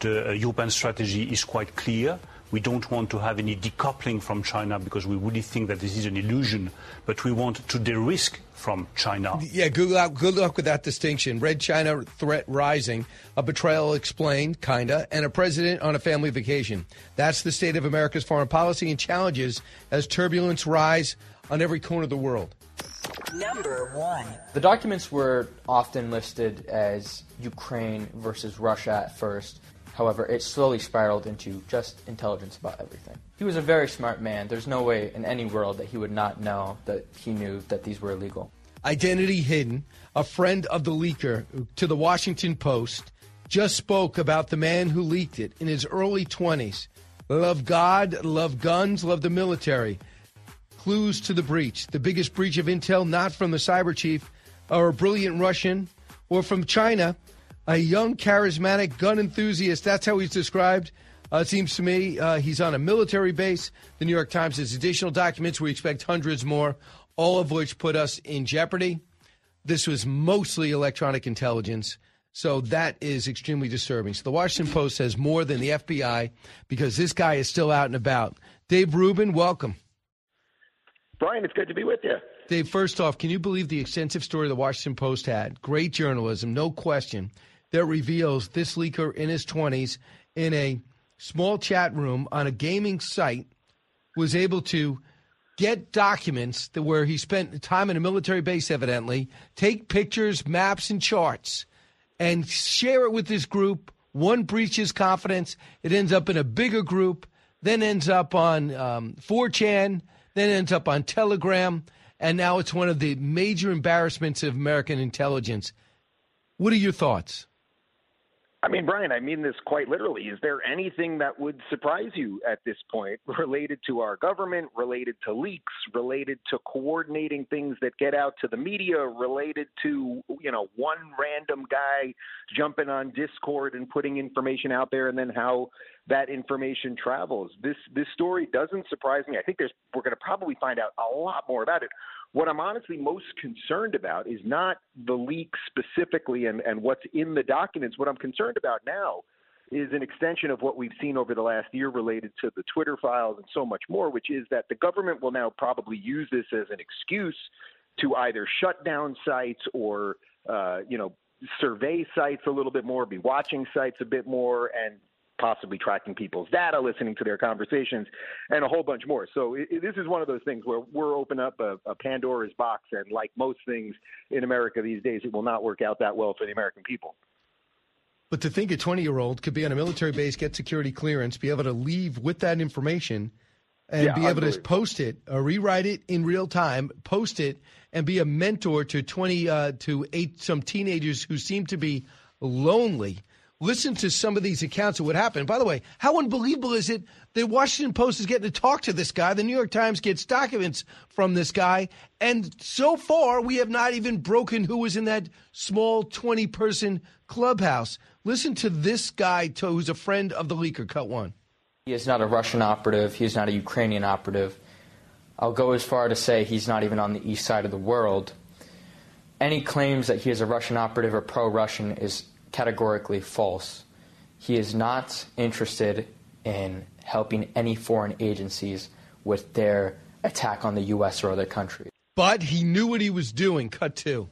the uh, European strategy is quite clear. We don't want to have any decoupling from China because we really think that this is an illusion, but we want to de-risk from China.
Yeah, good luck, good luck with that distinction. Red China threat rising, a betrayal explained, kinda, and a president on a family vacation. That's the state of America's foreign policy and challenges as turbulence rise on every corner of the world.
Number one.
The documents were often listed as Ukraine versus Russia at first. However, it slowly spiraled into just intelligence about everything. He was a very smart man. There's no way in any world that he would not know that he knew that these were illegal.
Identity hidden. A friend of the leaker to the Washington Post just spoke about the man who leaked it in his early 20s. Love God, love guns, love the military. Clues to the breach. The biggest breach of intel, not from the cyber chief or a brilliant Russian or from China, a young, charismatic gun enthusiast. That's how he's described. Uh, it seems to me uh, he's on a military base. The New York Times has additional documents. We expect hundreds more, all of which put us in jeopardy. This was mostly electronic intelligence. So that is extremely disturbing. So the Washington Post says more than the FBI because this guy is still out and about. Dave Rubin, welcome.
Brian, it's good to be with you.
Dave, first off, can you believe the extensive story the Washington Post had? Great journalism, no question, that reveals this leaker in his 20s in a small chat room on a gaming site was able to get documents that where he spent time in a military base, evidently, take pictures, maps, and charts, and share it with this group. One breaches confidence. It ends up in a bigger group, then ends up on um, 4chan, then ends up on Telegram, and now it's one of the major embarrassments of American intelligence. What are your thoughts?
I mean, Brian, I mean this quite literally. Is there anything that would surprise you at this point related to our government, related to leaks, related to coordinating things that get out to the media, related to, you know, one random guy jumping on Discord and putting information out there and then how that information travels? This this story doesn't surprise me. I think there's we're going to probably find out a lot more about it. What I'm honestly most concerned about is not the leak specifically and, and what's in the documents. What I'm concerned about now is an extension of what we've seen over the last year related to the Twitter files and so much more, which is that the government will now probably use this as an excuse to either shut down sites or, uh, you know, survey sites a little bit more, be watching sites a bit more, and possibly tracking people's data, listening to their conversations, and a whole bunch more. So it, this is one of those things where we're open up a, a Pandora's box, and like most things in America these days, it will not work out that well for the American people.
But to think a 20 year old could be on a military base, get security clearance, be able to leave with that information, and
Yeah,
be able to post it, uh, rewrite it in real time, post it, and be a mentor to 20 uh, to eight some teenagers who seem to be lonely. Listen to some of these accounts of what happened. By the way, how unbelievable is it the Washington Post is getting to talk to this guy? The New York Times gets documents from this guy, and so far we have not even broken who was in that small 20 person clubhouse. Listen to this guy who's a friend of the leaker. Cut one.
He is not a Russian operative. He is not a Ukrainian operative. I'll go as far to say he's not even on the east side of the world. Any claims that he is a Russian operative or pro Russian is categorically false. He is not interested in helping any foreign agencies with their attack on the U.S. or other countries.
But he knew what he was doing. Cut two.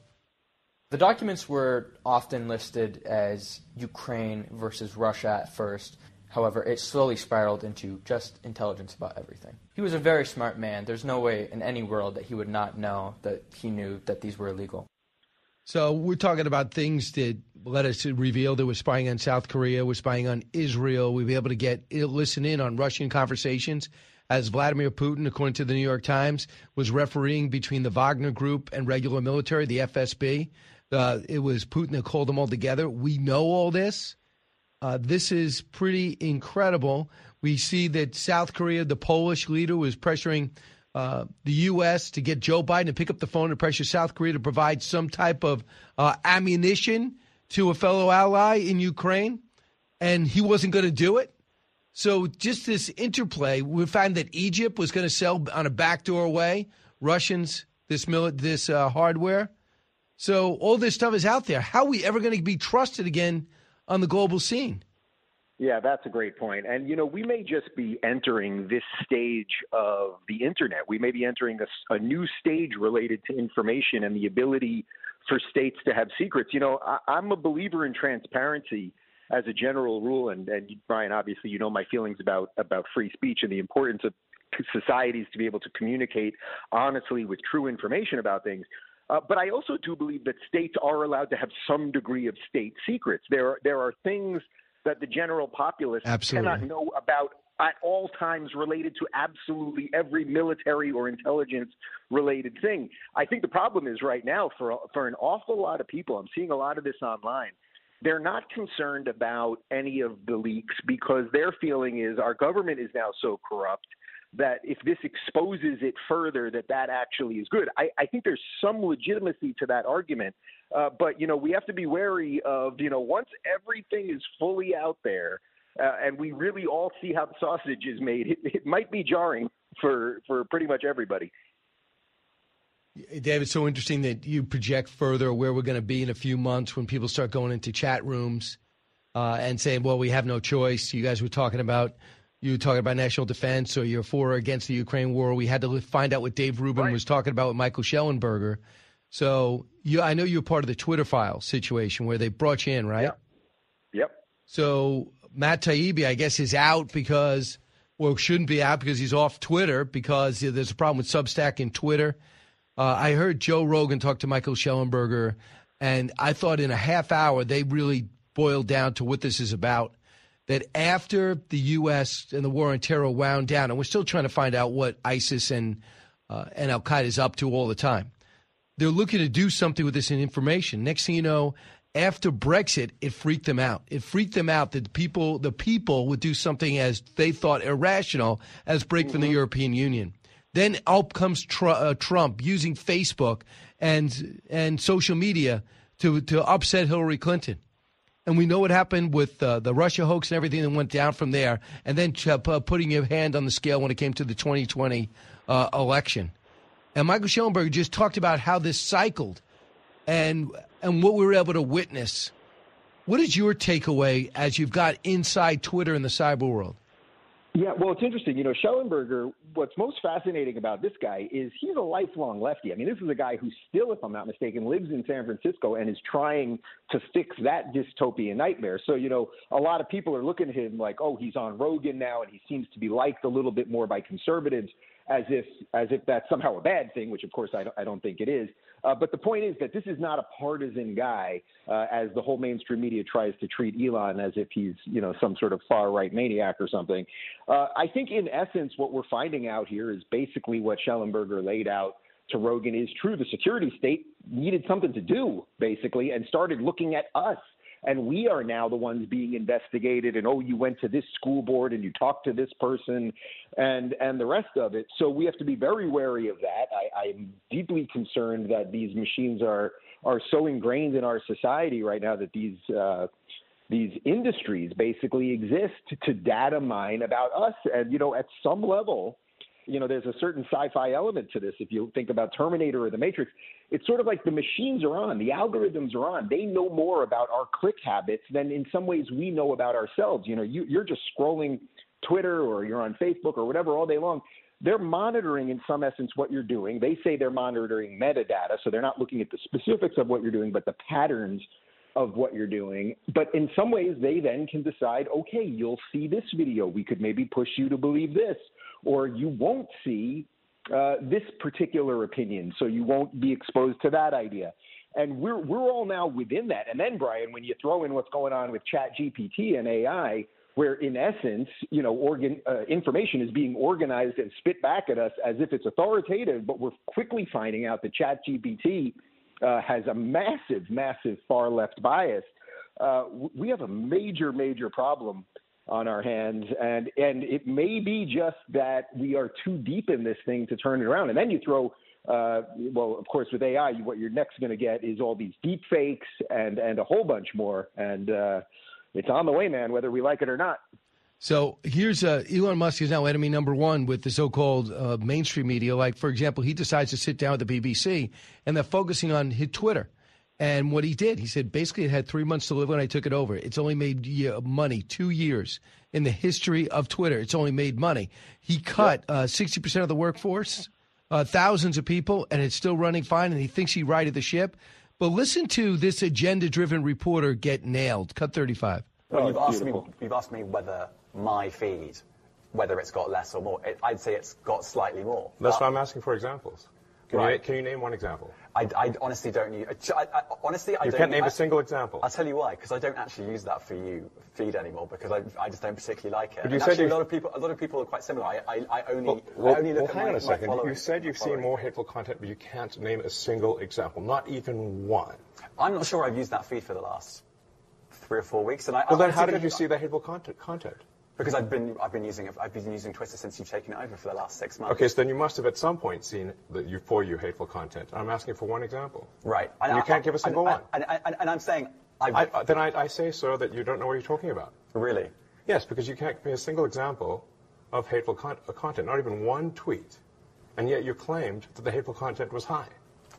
The documents were often listed as Ukraine versus Russia at first. However, it slowly spiraled into just intelligence about everything. He was a very smart man. There's no way in any world that he would not know that he knew that these were illegal.
So we're talking about things that let us reveal that we're spying on South Korea, we're spying on Israel. We'll be able to get listen in on Russian conversations. As Vladimir Putin, according to the New York Times, was refereeing between the Wagner Group and regular military, the FSB. Uh, it was Putin that called them all together. We know all this. Uh, this is pretty incredible. We see that South Korea, the Polish leader, was pressuring uh, the U.S. to get Joe Biden to pick up the phone and pressure South Korea to provide some type of uh, ammunition to a fellow ally in Ukraine, and he wasn't going to do it. So just this interplay, we found that Egypt was going to sell on a backdoor way Russians this this uh, hardware. So all this stuff is out there. How are we ever going to be trusted again on the global scene?
Yeah, that's a great point. And, you know, we may just be entering this stage of the internet. We may be entering a new stage related to information and the ability for states to have secrets. You know, I, I'm a believer in transparency as a general rule. And, and Brian, obviously, you know my feelings about, about free speech and the importance of societies to be able to communicate honestly with true information about things. Uh, but I also do believe that states are allowed to have some degree of state secrets. There are, there are things that the general populace
Absolutely.
cannot know about at all times related to absolutely every military or intelligence related thing. I think the problem is right now for for an awful lot of people. I'm seeing a lot of this online. They're not concerned about any of the leaks because their feeling is our government is now so corrupt that if this exposes it further, that that actually is good. I, I think there's some legitimacy to that argument, uh, but you know we have to be wary of you know once everything is fully out there uh, and we really all see how the sausage is made, it, it might be jarring for for pretty much everybody.
David, it's so interesting that you project further where we're going to be in a few months when people start going into chat rooms uh, and saying, "Well, we have no choice." You guys were talking about you were talking about national defense or you're for or against the Ukraine war. We had to find out what Dave Rubin right. was talking about with Michael Shellenberger. So you, I know you're part of the Twitter file situation where they brought you in, right?
Yep. yep.
So Matt Taibbi, I guess, is out because, well, shouldn't be out because he's off Twitter because there's a problem with Substack and Twitter. Uh, I heard Joe Rogan talk to Michael Shellenberger, and I thought in a half hour they really boiled down to what this is about. That after the U.S. and the war on terror wound down, and we're still trying to find out what ISIS and uh, and Al Qaeda is up to all the time, they're looking to do something with this information. Next thing you know, after Brexit, it freaked them out. It freaked them out that people, the people, would do something as they thought irrational as break mm-hmm. from the mm-hmm. European Union. Then up comes tr- uh, Trump using Facebook and and social media to to upset Hillary Clinton. And we know what happened with uh, the Russia hoax and everything that went down from there, and then uh, putting your hand on the scale when it came to the 2020 uh, election. And Michael Shellenberger just talked about how this cycled and and what we were able to witness. What is your takeaway as you've got inside Twitter in the cyber world?
Yeah, well, it's interesting. You know, Shellenberger, what's most fascinating about this guy is he's a lifelong lefty. I mean, this is a guy who still, if I'm not mistaken, lives in San Francisco and is trying to fix that dystopian nightmare. So, you know, a lot of people are looking at him like, oh, he's on Rogan now and he seems to be liked a little bit more by conservatives as if as if that's somehow a bad thing, which of course I don't, I don't think it is. Uh, but the point is that this is not a partisan guy, uh, as the whole mainstream media tries to treat Elon as if he's you know some sort of far right maniac or something. Uh, I think in essence what we're finding out here is basically what Shellenberger laid out to Rogan is true. The security state needed something to do basically and started looking at us and we are now the ones being investigated and oh you went to this school board and you talked to this person and and the rest of it. So we have to be very wary of that. I i'm deeply concerned that these machines are are so ingrained in our society right now that these uh these industries basically exist to data mine about us. And you know at some level you know, there's a certain sci-fi element to this. If you think about Terminator or The Matrix, it's sort of like the machines are on, the algorithms are on. They know more about our click habits than in some ways we know about ourselves. You know, you, you're just scrolling Twitter or you're on Facebook or whatever all day long. They're monitoring, in some essence, what you're doing. They say they're monitoring metadata, so they're not looking at the specifics of what you're doing, but the patterns of what you're doing. But in some ways, they then can decide, okay, you'll see this video. We could maybe push you to believe this or you won't see uh, this particular opinion, so you won't be exposed to that idea. And we're we're all now within that. And then, Brian, when you throw in what's going on with Chat GPT and AI, where in essence, you know, organ uh, information is being organized and spit back at us as if it's authoritative, but we're quickly finding out that Chat GPT uh, has a massive, massive far left bias. Uh, we have a major, major problem on our hands and and it may be just that we are too deep in this thing to turn it around and then you throw uh, well of course with AI what you're next going to get is all these deep fakes and and a whole bunch more and uh, it's on the way man whether we like it or not
so here's uh, Elon Musk is now enemy number one with the so-called uh, mainstream media. Like, for example, he decides to sit down with the BBC, and they're focusing on his Twitter. And what he did, he said, basically, it had three months to live when I took it over. It's only made money two years in the history of Twitter. It's only made money. He cut uh, 60% of the workforce, uh, thousands of people, and it's still running fine. And he thinks he righted the ship. But listen to this agenda driven reporter get nailed. Cut 35.
Well, you've, asked me, you've asked me whether my feed whether it's got less or more. It, I'd say it's got slightly more.
That's
But-
why I'm asking for examples. Can, you, can you name one example?
I, I honestly don't use. I, honestly, I
You
don't.
can't name
a
single example.
I'll tell you why. Because I don't actually use that for you feed anymore. Because I, I just don't particularly like it.
But you
And
said
actually, a
you-
lot of people, a lot of people are quite similar. I, only,
Well,
I only look
well,
at
hang
my,
on a second. You said you've seen more hateful content, but you can't name a single example, not even one.
I'm not sure I've used that feed for the last three or four weeks. And I,
Well, how did you see the hateful content? Content?
Because I've been, I've been using. I've been using Twitter since you've taken it over for the last six months.
Okay, so then you must have at some point seen the, you, for you hateful content. I'm asking for one example.
Right.
And you can't give a single
and,
one.
And, and, and I'm saying, I've,
I, I- then I, I say, so that you don't know what you're talking about.
Really?
Yes, because you can't give me a single example of hateful con- uh, content, not even one tweet, and yet you claimed that the hateful content was high.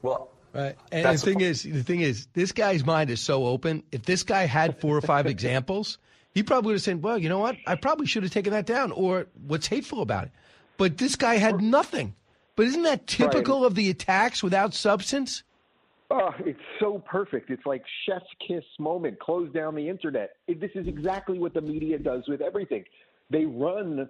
Well,
Right. And
That's
the thing is, the thing is, this guy's mind is so open. If this guy had four or five examples, he probably would have said, "Well, you know what? I probably should have taken that down." Or what's hateful about it? But this guy had nothing. But isn't that typical of the attacks without substance?
Oh, it's so perfect. It's like chef's kiss moment. Close down the internet. It, this is exactly what the media does with everything. They run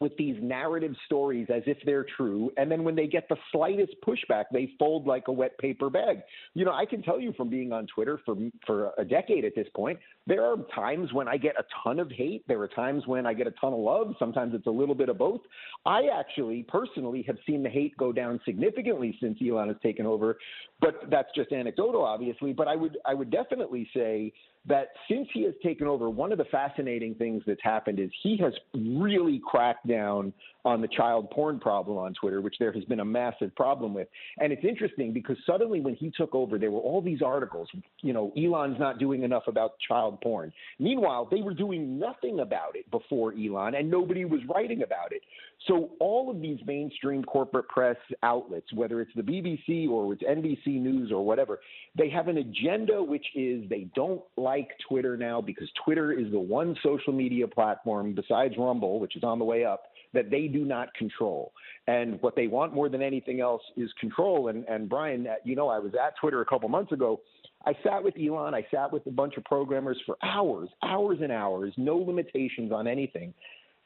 with these narrative stories as if they're true, and then when they get the slightest pushback, they fold like a wet paper bag. You know, I can tell you from being on Twitter for for a decade at this point, there are times when I get a ton of hate. There are times when I get a ton of love. Sometimes it's a little bit of both. I actually personally have seen the hate go down significantly since Elon has taken over, but that's just anecdotal, obviously. But I would I would definitely say that since he has taken over, one of the fascinating things that's happened is he has really cracked down on the child porn problem on Twitter, which there has been a massive problem with. And it's interesting because suddenly when he took over, there were all these articles, you know, Elon's not doing enough about child porn. Meanwhile, they were doing nothing about it before Elon, and nobody was writing about it. So all of these mainstream corporate press outlets, whether it's the BBC or it's NBC News or whatever, they have an agenda which is they don't like Twitter now because Twitter is the one social media platform besides Rumble, which is on the way up, that they do not control. And what they want more than anything else is control. And, and Brian, uh, you know, I was at Twitter a couple months ago. I sat with Elon, I sat with a bunch of programmers for hours, hours and hours, no limitations on anything.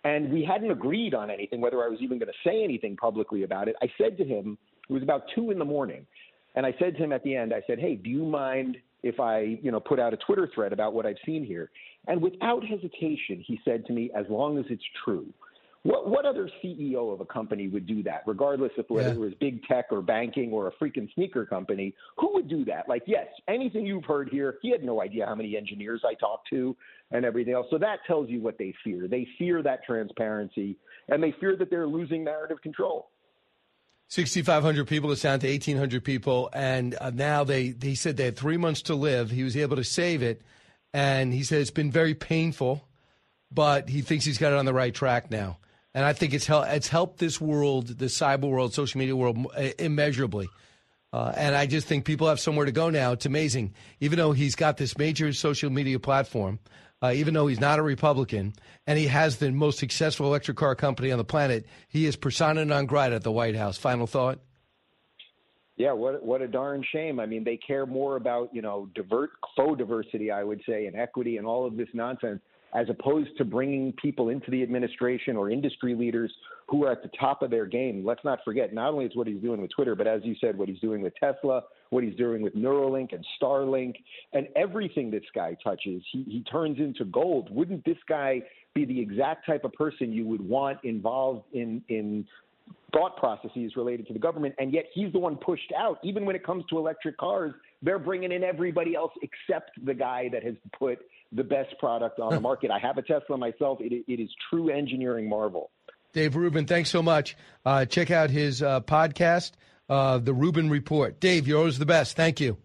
And we hadn't agreed on anything, whether I was even going to say anything publicly about it. I said to him, it was about two in the morning. And I said to him at the end, I said, Hey, do you mind if I, you know, put out a Twitter thread about what I've seen here? And without hesitation, he said to me, as long as it's true. What, what other CEO of a company would do that, regardless of whether
Yeah.
it was big tech or banking or a freaking sneaker company? Who would do that? Like, yes, anything you've heard here, he had no idea how many engineers I talked to and everything else. So that tells you what they fear. They fear that transparency and they fear that they're losing narrative control.
6,500 people. It's down to 1,800 people. And uh, now they, they said they had three months to live. He was able to save it. And he said it's been very painful, but he thinks he's got it on the right track now. And I think it's, hel- it's helped this world, the cyber world, social media world, immeasurably. Uh, and I just think people have somewhere to go now. It's amazing. Even though he's got this major social media platform, uh, even though he's not a Republican, and he has the most successful electric car company on the planet, he is persona non grata at the White House. Final thought?
Yeah, what what a darn shame. I mean, they care more about you know divert faux diversity, I would say, and equity and all of this nonsense, as opposed to bringing people into the administration or industry leaders who are at the top of their game. Let's not forget, not only is what he's doing with Twitter, but as you said, what he's doing with Tesla, what he's doing with Neuralink and Starlink, and everything this guy touches, he he turns into gold. Wouldn't this guy be the exact type of person you would want involved in in thought processes related to the government, and yet he's the one pushed out. Even when it comes to electric cars, they're bringing in everybody else except the guy that has put the best product on the market. I have a Tesla myself. It, it is true engineering marvel.
Dave Rubin, thanks so much. Uh, check out his uh, podcast, uh, The Rubin Report. Dave, you're always the best. Thank you.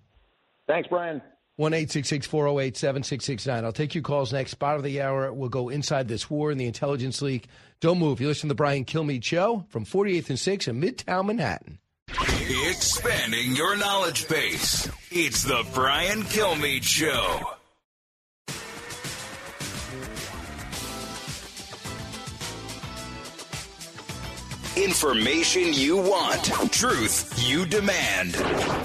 Thanks, Brian.
1 408 7669. I'll take your calls next. Spot of the hour. We'll go inside this war in the intelligence leak. Don't move. You listen to the Brian Kilmeade Show from 48th and 6 in Midtown Manhattan.
Expanding your knowledge base. It's the Brian Kilmeade Show. Information you want, truth you demand.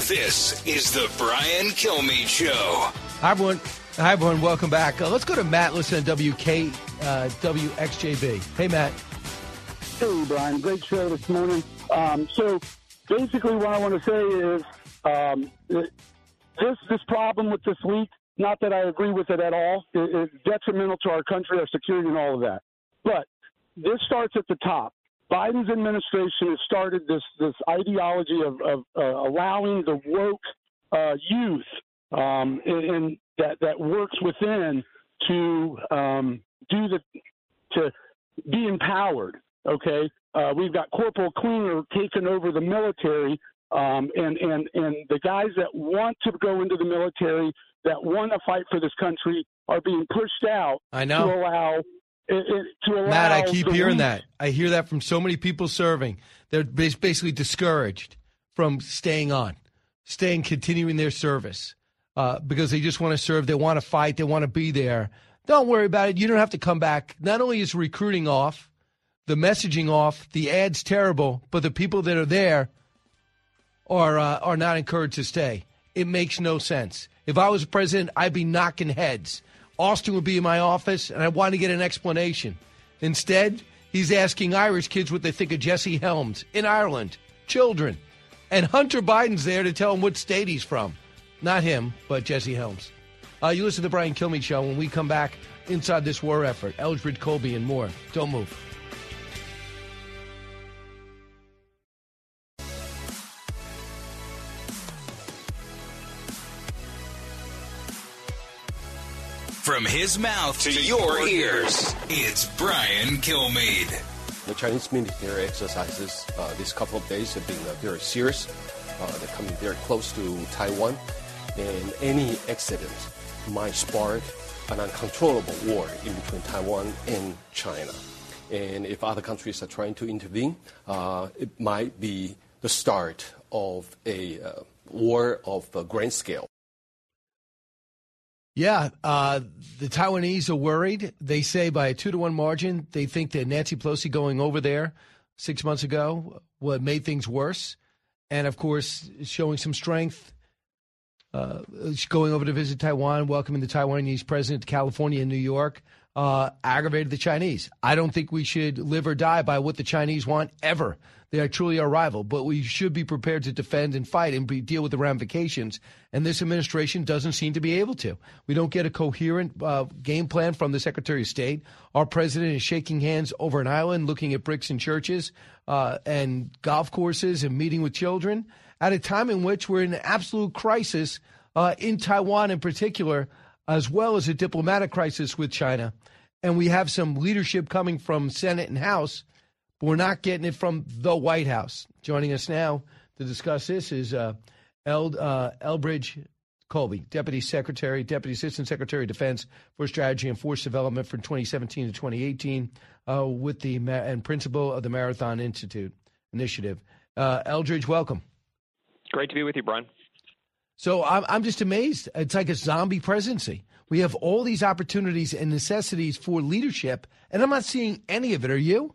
This is the Brian Kilmeade Show.
Hi, everyone. Hi, everyone. Welcome back. Uh, let's go to Matt. Listen to WK, uh, WXJB. Hey, Matt.
Hey, Brian. Great show this morning. Um, so, basically, what I want to say is um, this this problem with this week. Not that I agree with it at all. It, it's detrimental to our country, our security, and all of that. But this starts at the top. Biden's administration has started this this ideology of, of uh, allowing the woke uh, youth um, and, and that that works within to um, do the to be empowered. Okay, uh, we've got Corporal Cleaner taking over the military, um, and and and the guys that want to go into the military, that want to fight for this country, are being pushed out.
I know.
to allow. It, it, to allow
Matt, I keep hearing that. I hear that from so many people serving. They're basically discouraged from staying on, staying, continuing their service uh, because they just want to serve. They want to fight. They want to be there. Don't worry about it. You don't have to come back. Not only is recruiting off, the messaging off, the ads terrible, but the people that are there are uh, are not encouraged to stay. It makes no sense. If I was president, I'd be knocking heads. Austin would be in my office, and I want to get an explanation. Instead, he's asking Irish kids what they think of Jesse Helms in Ireland, children, and Hunter Biden's there to tell him what state he's from. Not him, but Jesse Helms. Uh, you listen to the Brian Kilmeade Show when we come back inside this war effort. Elbridge Colby and more. Don't move.
From his mouth to your ears, it's Brian Kilmeade.
The Chinese military exercises uh, these couple of days have been uh, very serious. Uh, they're coming very close to Taiwan, and any accident might spark an uncontrollable war in between Taiwan and China. And if other countries are trying to intervene, uh, it might be the start of a uh, war of uh, grand scale.
Yeah, uh, the Taiwanese are worried. They say by a two to one margin, they think that Nancy Pelosi going over there six months ago what made things worse, and of course showing some strength. Uh, going over to visit Taiwan, welcoming the Taiwanese president to California and New York, uh, aggravated the Chinese. I don't think we should live or die by what the Chinese want ever. They are truly our rival, but we should be prepared to defend and fight and be, deal with the ramifications. And this administration doesn't seem to be able to. We don't get a coherent uh, game plan from the Secretary of State. Our president is shaking hands over an island, looking at bricks and churches uh, and golf courses and meeting with children at a time in which we're in an absolute crisis uh, in Taiwan, in particular, as well as a diplomatic crisis with China. And we have some leadership coming from Senate and House but we're not getting it from the White House. Joining us now to discuss this is uh, uh, Elbridge Colby, Deputy Secretary, Deputy Assistant Secretary of Defense for Strategy and Force Development from 2017 to 2018, uh, with the and principal of the Marathon Institute Initiative. Uh, Elbridge, welcome.
Great to be with you, Brian.
So I'm, I'm just amazed. It's like a zombie presidency. We have all these opportunities and necessities for leadership, and I'm not seeing any of it. Are you?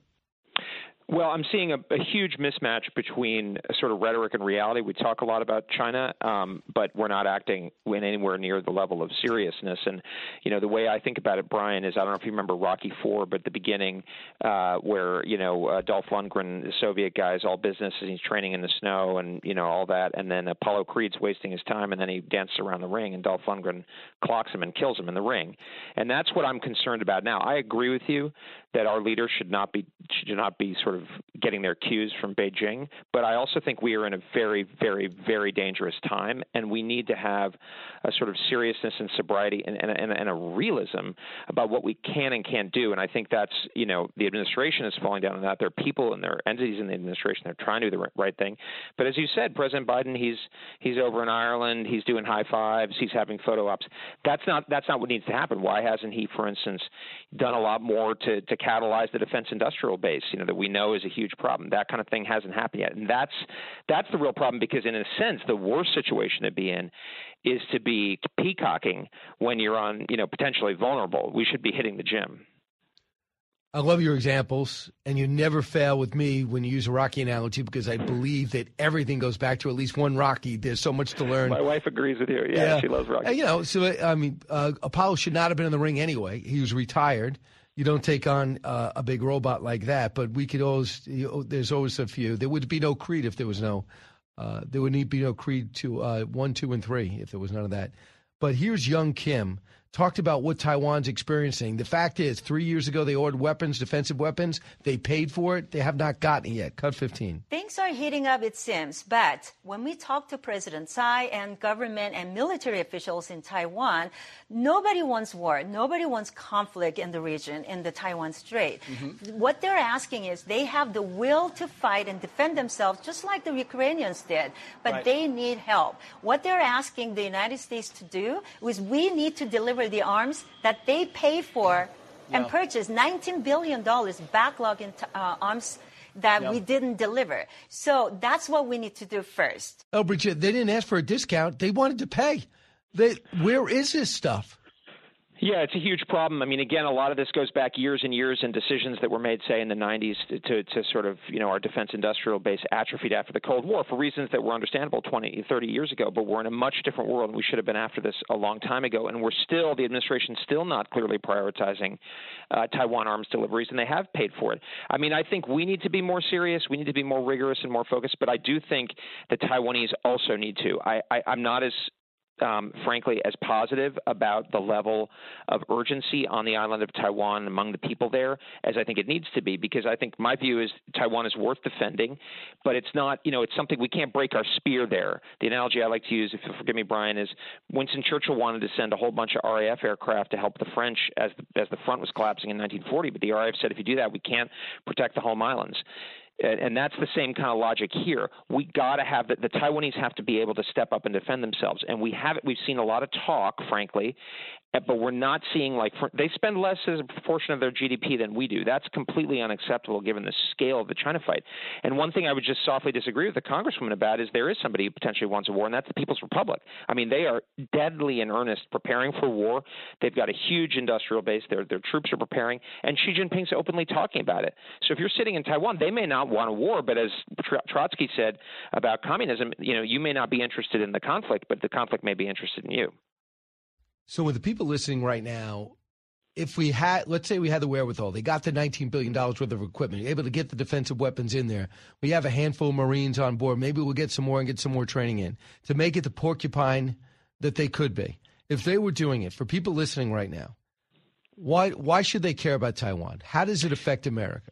Well, I'm seeing a, a huge mismatch between sort of rhetoric and reality. We talk a lot about China, um, but we're not acting in anywhere near the level of seriousness. And you know, the way I think about it, Brian, is I don't know if you remember Rocky Four, but the beginning uh, where you know uh, Dolph Lundgren, the Soviet guy, is all business, and he's training in the snow, and you know all that, and then Apollo Creed's wasting his time, and then he dances around the ring, and Dolph Lundgren clocks him and kills him in the ring. And that's what I'm concerned about now. I agree with you that our leaders should not be should not be sort of getting their cues from Beijing. But I also think we are in a very, very, very dangerous time, and we need to have a sort of seriousness and sobriety and, and, and, and a realism about what we can and can't do. And I think that's you know the administration is falling down on that. There are people and there are entities in the administration that are trying to do the right thing. But as you said, President Biden, he's he's over in Ireland, he's doing high fives, he's having photo ops. That's not that's not what needs to happen. Why hasn't he, for instance, done a lot more to to catalyze the defense industrial base? You know that we know is a huge problem. That kind of thing hasn't happened yet, and that's that's the real problem because in a sense, the worst situation to be in is to be peacocking when you're on, you know, potentially vulnerable. We should be hitting the gym.
I love your examples, and you never fail with me when you use a Rocky analogy because I believe that everything goes back to at least one Rocky. There's so much to learn.
My wife agrees with you. Yeah, she loves Rocky.
Uh, you know, so I mean, uh, Apollo should not have been in the ring anyway. He was retired. You don't take on uh, a big robot like that, but we could always. You know, there's always a few. There would be no Creed if there was no. Uh, there would need be no Creed to uh, one, two, and three if there was none of that. But here's Young Kim talked about what Taiwan's experiencing. The fact is, three years ago, they ordered weapons, defensive weapons. They paid for it. They have not gotten it yet. Cut 15.
Things are heating up, it seems. But when we talk to President Tsai and government and military officials in Taiwan, nobody wants war. Nobody wants conflict in the region, in the Taiwan Strait. Mm-hmm. What they're asking is they have the will to fight and defend themselves, just like the Ukrainians did, but right. they need help. What they're asking the United States to do is we need to deliver the arms that they pay for and yeah. purchase $19 billion backlog in uh, arms that yeah. we didn't deliver. So that's what we need to do first.
Oh, Bridget, they didn't ask for a discount. They wanted to pay. They, where is this stuff?
Yeah, it's a huge problem. I mean, again, a lot of this goes back years and years and decisions that were made, say, in the 90s to, to sort of, you know, our defense industrial base atrophied after the Cold War for reasons that were understandable 20, 30 years ago, but we're in a much different world and we should have been after this a long time ago. And we're still, the administration's still not clearly prioritizing uh, Taiwan arms deliveries, and they have paid for it. I mean, I think we need to be more serious. We need to be more rigorous and more focused, but I do think the Taiwanese also need to. I, I, I'm not as um, frankly, as positive about the level of urgency on the island of Taiwan among the people there as I think it needs to be, because I think my view is Taiwan is worth defending, but it's not, you know, it's something we can't break our spear there. The analogy I like to use, if you'll forgive me, Brian, is Winston Churchill wanted to send a whole bunch of RAF aircraft to help the French as the, as the front was collapsing in 1940, but the RAF said if you do that, we can't protect the home islands and that's the same kind of logic here. We got to have the, the Taiwanese have to be able to step up and defend themselves, and we have it. We've seen a lot of talk, frankly, Eh, but we're not seeing like they spend less as a proportion of their GDP than we do. That's completely unacceptable given the scale of the China fight. And one thing I would just softly disagree with the congresswoman about is there is somebody who potentially wants a war, and that's the People's Republic. I mean, they are deadly in earnest preparing for war. They've got a huge industrial base. Their their troops are preparing, and Xi Jinping's openly talking about it. So if you're sitting in Taiwan, they may not want a war, but as Trotsky said about communism, you know, you may not be interested in the conflict, but the conflict may be interested in you.
So, with the people listening right now, if we had, let's say we had the wherewithal, they got the $19 billion worth of equipment, able to get the defensive weapons in there. We have a handful of Marines on board. Maybe we'll get some more and get some more training in to make it the porcupine that they could be. If they were doing it, for people listening right now, why, why should they care about Taiwan? How does it affect America?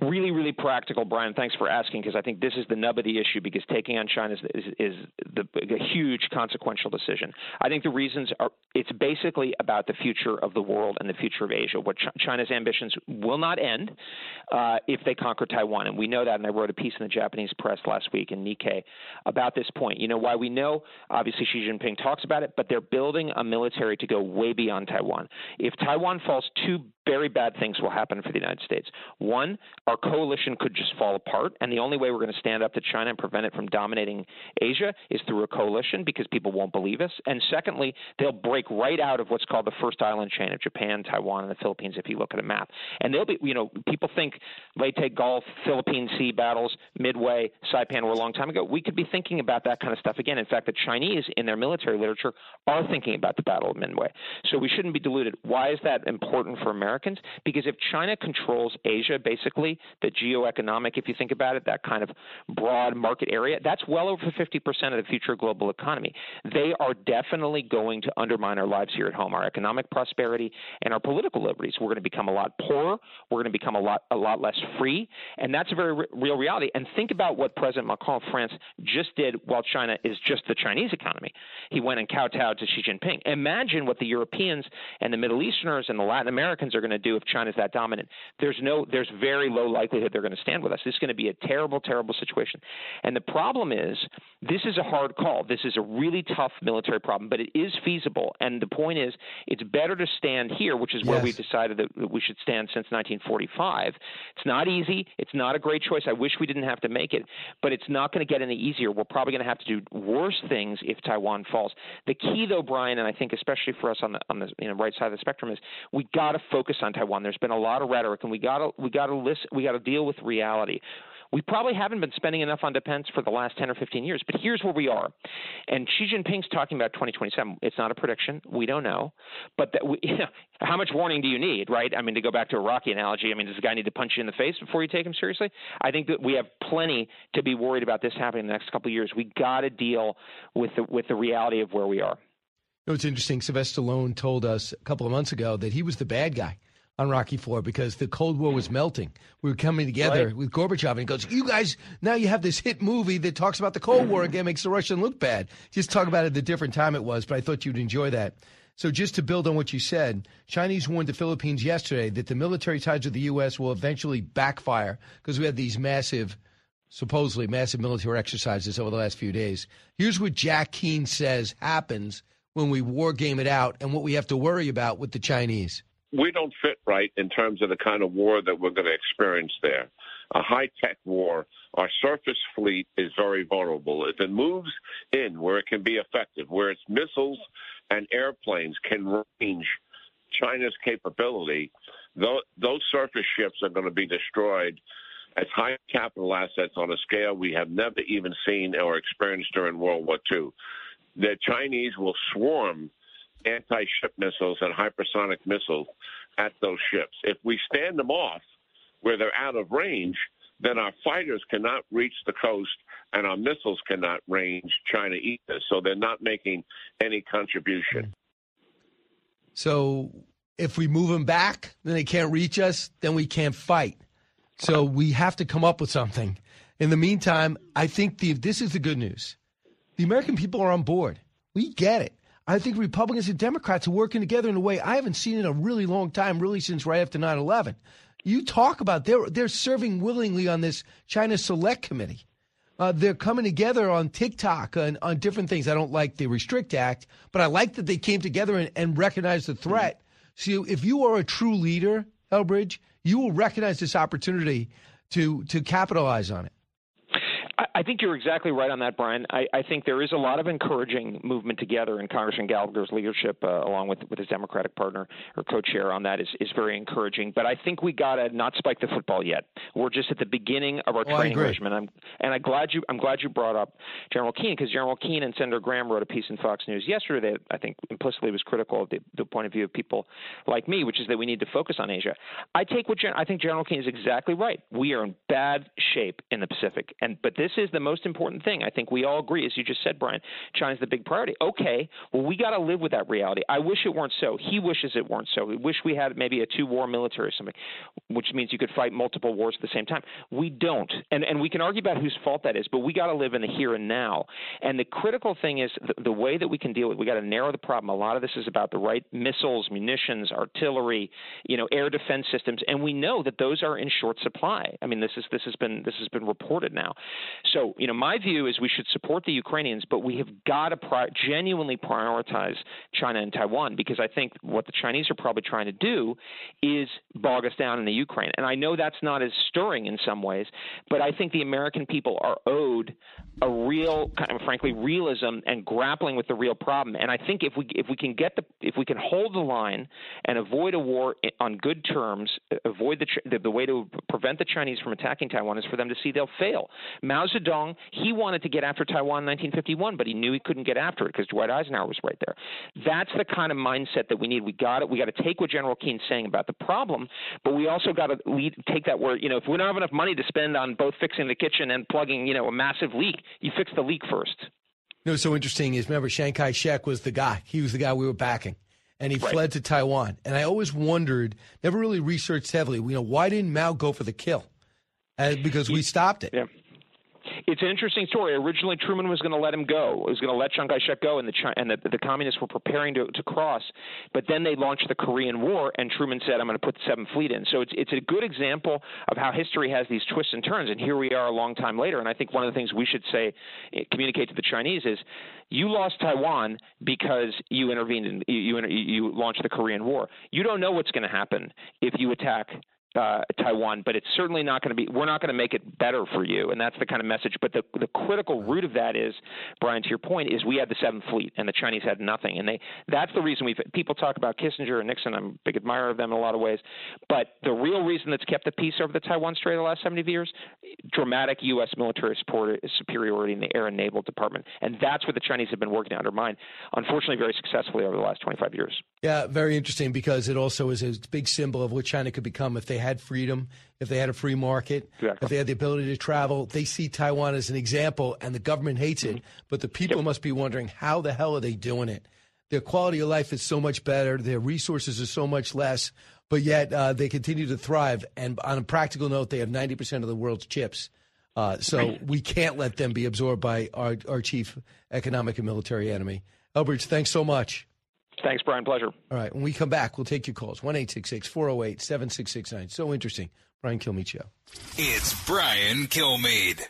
Really, really practical, Brian. Thanks for asking because I think this is the nub of the issue because taking on China is, is, is the, a huge consequential decision. I think the reasons are it's basically about the future of the world and the future of Asia. What Ch- China's ambitions will not end uh, if they conquer Taiwan, and we know that. And I wrote a piece in the Japanese press last week in Nikkei about this point. You know why we know? Obviously, Xi Jinping talks about it, but they're building a military to go way beyond Taiwan. If Taiwan falls, two very bad things will happen for the United States. One, our coalition could just fall apart. And the only way we're going to stand up to China and prevent it from dominating Asia is through a coalition because people won't believe us. And secondly, they'll break right out of what's called the first island chain of Japan, Taiwan, and the Philippines if you look at a map. And they'll be, you know, people think Leyte Gulf, Philippine Sea battles, Midway, Saipan were a long time ago. We could be thinking about that kind of stuff again. In fact, the Chinese in their military literature are thinking about the Battle of Midway. So we shouldn't be deluded. Why is that important for Americans? Because if China controls Asia, basically, the geoeconomic, if you think about it, that kind of broad market area, that's well over 50% of the future global economy. They are definitely going to undermine our lives here at home, our economic prosperity and our political liberties. We're going to become a lot poorer. We're going to become a lot a lot less free, and that's a very re- real reality. And think about what President Macron of France just did while China is just the Chinese economy. He went and kowtowed to Xi Jinping. Imagine what the Europeans and the Middle Easterners and the Latin Americans are going to do if China's that dominant. There's no there's very low likelihood they're going to stand with us. This is going to be a terrible, terrible situation. And the problem is, this is a hard call. This is a really tough military problem, but it is feasible. And the point is, it's better to stand here, which is yes. where we've decided that we should stand since 1945. It's not easy. It's not a great choice. I wish we didn't have to make it, but it's not going to get any easier. We're probably going to have to do worse things if Taiwan falls. The key, though, Brian, and I think especially for us on the on the you know, right side of the spectrum, is we got to focus focus on Taiwan. There's been a lot of rhetoric, and we got to we got to listen. We got to deal with reality. We probably haven't been spending enough on defense for the last 10 or 15 years, but here's where we are. And Xi Jinping's talking about 2027. It's not a prediction. We don't know. But that we, you know, how much warning do you need, right? I mean, to go back to a Rocky analogy, I mean, does the guy need to punch you in the face before you take him seriously? I think that we have plenty to be worried about this happening in the next couple of years. We got to deal with the, with the reality of where we are.
It's interesting. Sylvester Stallone told us a couple of months ago that he was the bad guy on Rocky Four because the Cold War was melting. We were coming together
Right.
with Gorbachev, and he goes, "You guys, now you have this hit movie that talks about the Cold War again, makes the Russian look bad." Just talk about it the different time it was, but I thought you'd enjoy that. So, just to build on what you said, Chinese warned the Philippines yesterday that the military ties with the U.S. will eventually backfire because we had these massive, supposedly massive military exercises over the last few days. Here's what Jack Keane says happens when we war game it out and what we have to worry about with the Chinese.
We don't fit right in terms of the kind of war that we're going to experience there. A high tech war. Our surface fleet is very vulnerable. If it moves in where it can be effective, where its missiles and airplanes can range China's capability, those, surface ships are going to be destroyed as high capital assets on a scale we have never even seen or experienced during World War II. The Chinese will swarm anti-ship missiles and hypersonic missiles at those ships. If we stand them off where they're out of range, then our fighters cannot reach the coast and our missiles cannot range China either. So they're not making any contribution.
So if we move them back, then they can't reach us, then we can't fight. So we have to come up with something. In the meantime, I think the, this is the good news. The American people are on board. We get it. I think Republicans and Democrats are working together in a way I haven't seen in a really long time, really since right after 9 11. You talk about they're, they're serving willingly on this China Select Committee. Uh, they're coming together on TikTok and on different things. I don't like the Restrict Act, but I like that they came together and, and recognized the threat. So if you are a true leader, Elbridge, you will recognize this opportunity to to capitalize on it.
I, think you're exactly right on that, Brian. I, I think there is a lot of encouraging movement together, and Congressman Gallagher's leadership, uh, along with with his Democratic partner or co-chair on that, is is very encouraging. But I think we gotta not spike the football yet. We're just at the beginning of our
Oh,
training regimen. I'm, and I'm glad you I'm glad you brought up General Keane because General Keane and Senator Graham wrote a piece in Fox News yesterday that I think implicitly was critical of the, the point of view of people like me, which is that we need to focus on Asia. I take what Gen- I think General Keane is exactly right. We are in bad shape in the Pacific, and but this is the most important thing. I think we all agree, as you just said, Brian. China's the big priority. Okay, well we got to live with that reality. I wish it weren't so. He wishes it weren't so. We wish we had maybe a two-war military or something, which means you could fight multiple wars at the same time. We don't, and and we can argue about whose fault that is, but we got to live in the here and now. And the critical thing is the, the way that we can deal with. We got to narrow the problem. A lot of this is about the right missiles, munitions, artillery, you know, air defense systems, and we know that those are in short supply. I mean, this is this has been this has been reported now. So you know, my view is we should support the Ukrainians, but we have got to pri- genuinely prioritize China and Taiwan because I think what the Chinese are probably trying to do is bog us down in the Ukraine. And I know that's not as stirring in some ways, but I think the American people are owed a real kind of frankly realism and grappling with the real problem. And I think if we if we can get the if we can hold the line and avoid a war on good terms, avoid the the, the way to prevent the Chinese from attacking Taiwan is for them to see they'll fail. Mao Zedong he wanted to get after Taiwan in 1951, but he knew he couldn't get after it because Dwight Eisenhower was right there. That's the kind of mindset that we need. We got it. We got to take what General Keane's saying about the problem, but we also got to lead, take that where you know if we don't have enough money to spend on both fixing the kitchen and plugging you know a massive leak, you fix the leak first.
No, so interesting is remember Chiang Kai shek was the guy. He was the guy we were backing. And he fled to Taiwan. And I always wondered, never really researched heavily, you know, why didn't Mao go for the kill? Uh, because we stopped it.
Yeah. It's an interesting story. Originally, Truman was going to let him go. He was going to let Chiang Kai-shek go, and the and the, the communists were preparing to, to cross. But then they launched the Korean War, and Truman said, "I'm going to put the Seventh Fleet in." So it's it's a good example of how history has these twists and turns. And here we are, a long time later. And I think one of the things we should say, eh, communicate to the Chinese is, you lost Taiwan because you intervened and you you, you launched the Korean War. You don't know what's going to happen if you attack uh, Taiwan, but it's certainly not going to be. We're not going to make it better for you, and that's the kind of message. But the the critical root of that is, Brian, to your point, is we had the Seventh Fleet, and the Chinese had nothing, and they. That's the reason we've. People talk about Kissinger and Nixon. I'm a big admirer of them in a lot of ways, but the real reason that's kept the peace over the Taiwan Strait the last 70 years, dramatic U.S. military support, superiority in the air and naval department, and that's what the Chinese have been working to undermine. Unfortunately, very successfully over the last 25 years.
Yeah, very interesting because it also is a big symbol of what China could become if they had freedom, if they had a free market,
exactly.
if they had the ability to travel. They see Taiwan as an example, and the government hates it,
Mm-hmm.
but the people must be wondering how the hell are they doing it? Their quality of life is so much better, their resources are so much less, but yet uh, they continue to thrive. And on a practical note, they have 90% of the world's chips. Uh, so we can't let them be absorbed by our, our chief economic and military enemy. Elbridge, thanks so much.
Thanks, Brian. Pleasure.
All right. When we come back, we'll take your calls. 1 408 7669. So interesting. Brian Kilmeade Show.
It's Brian Kilmeade.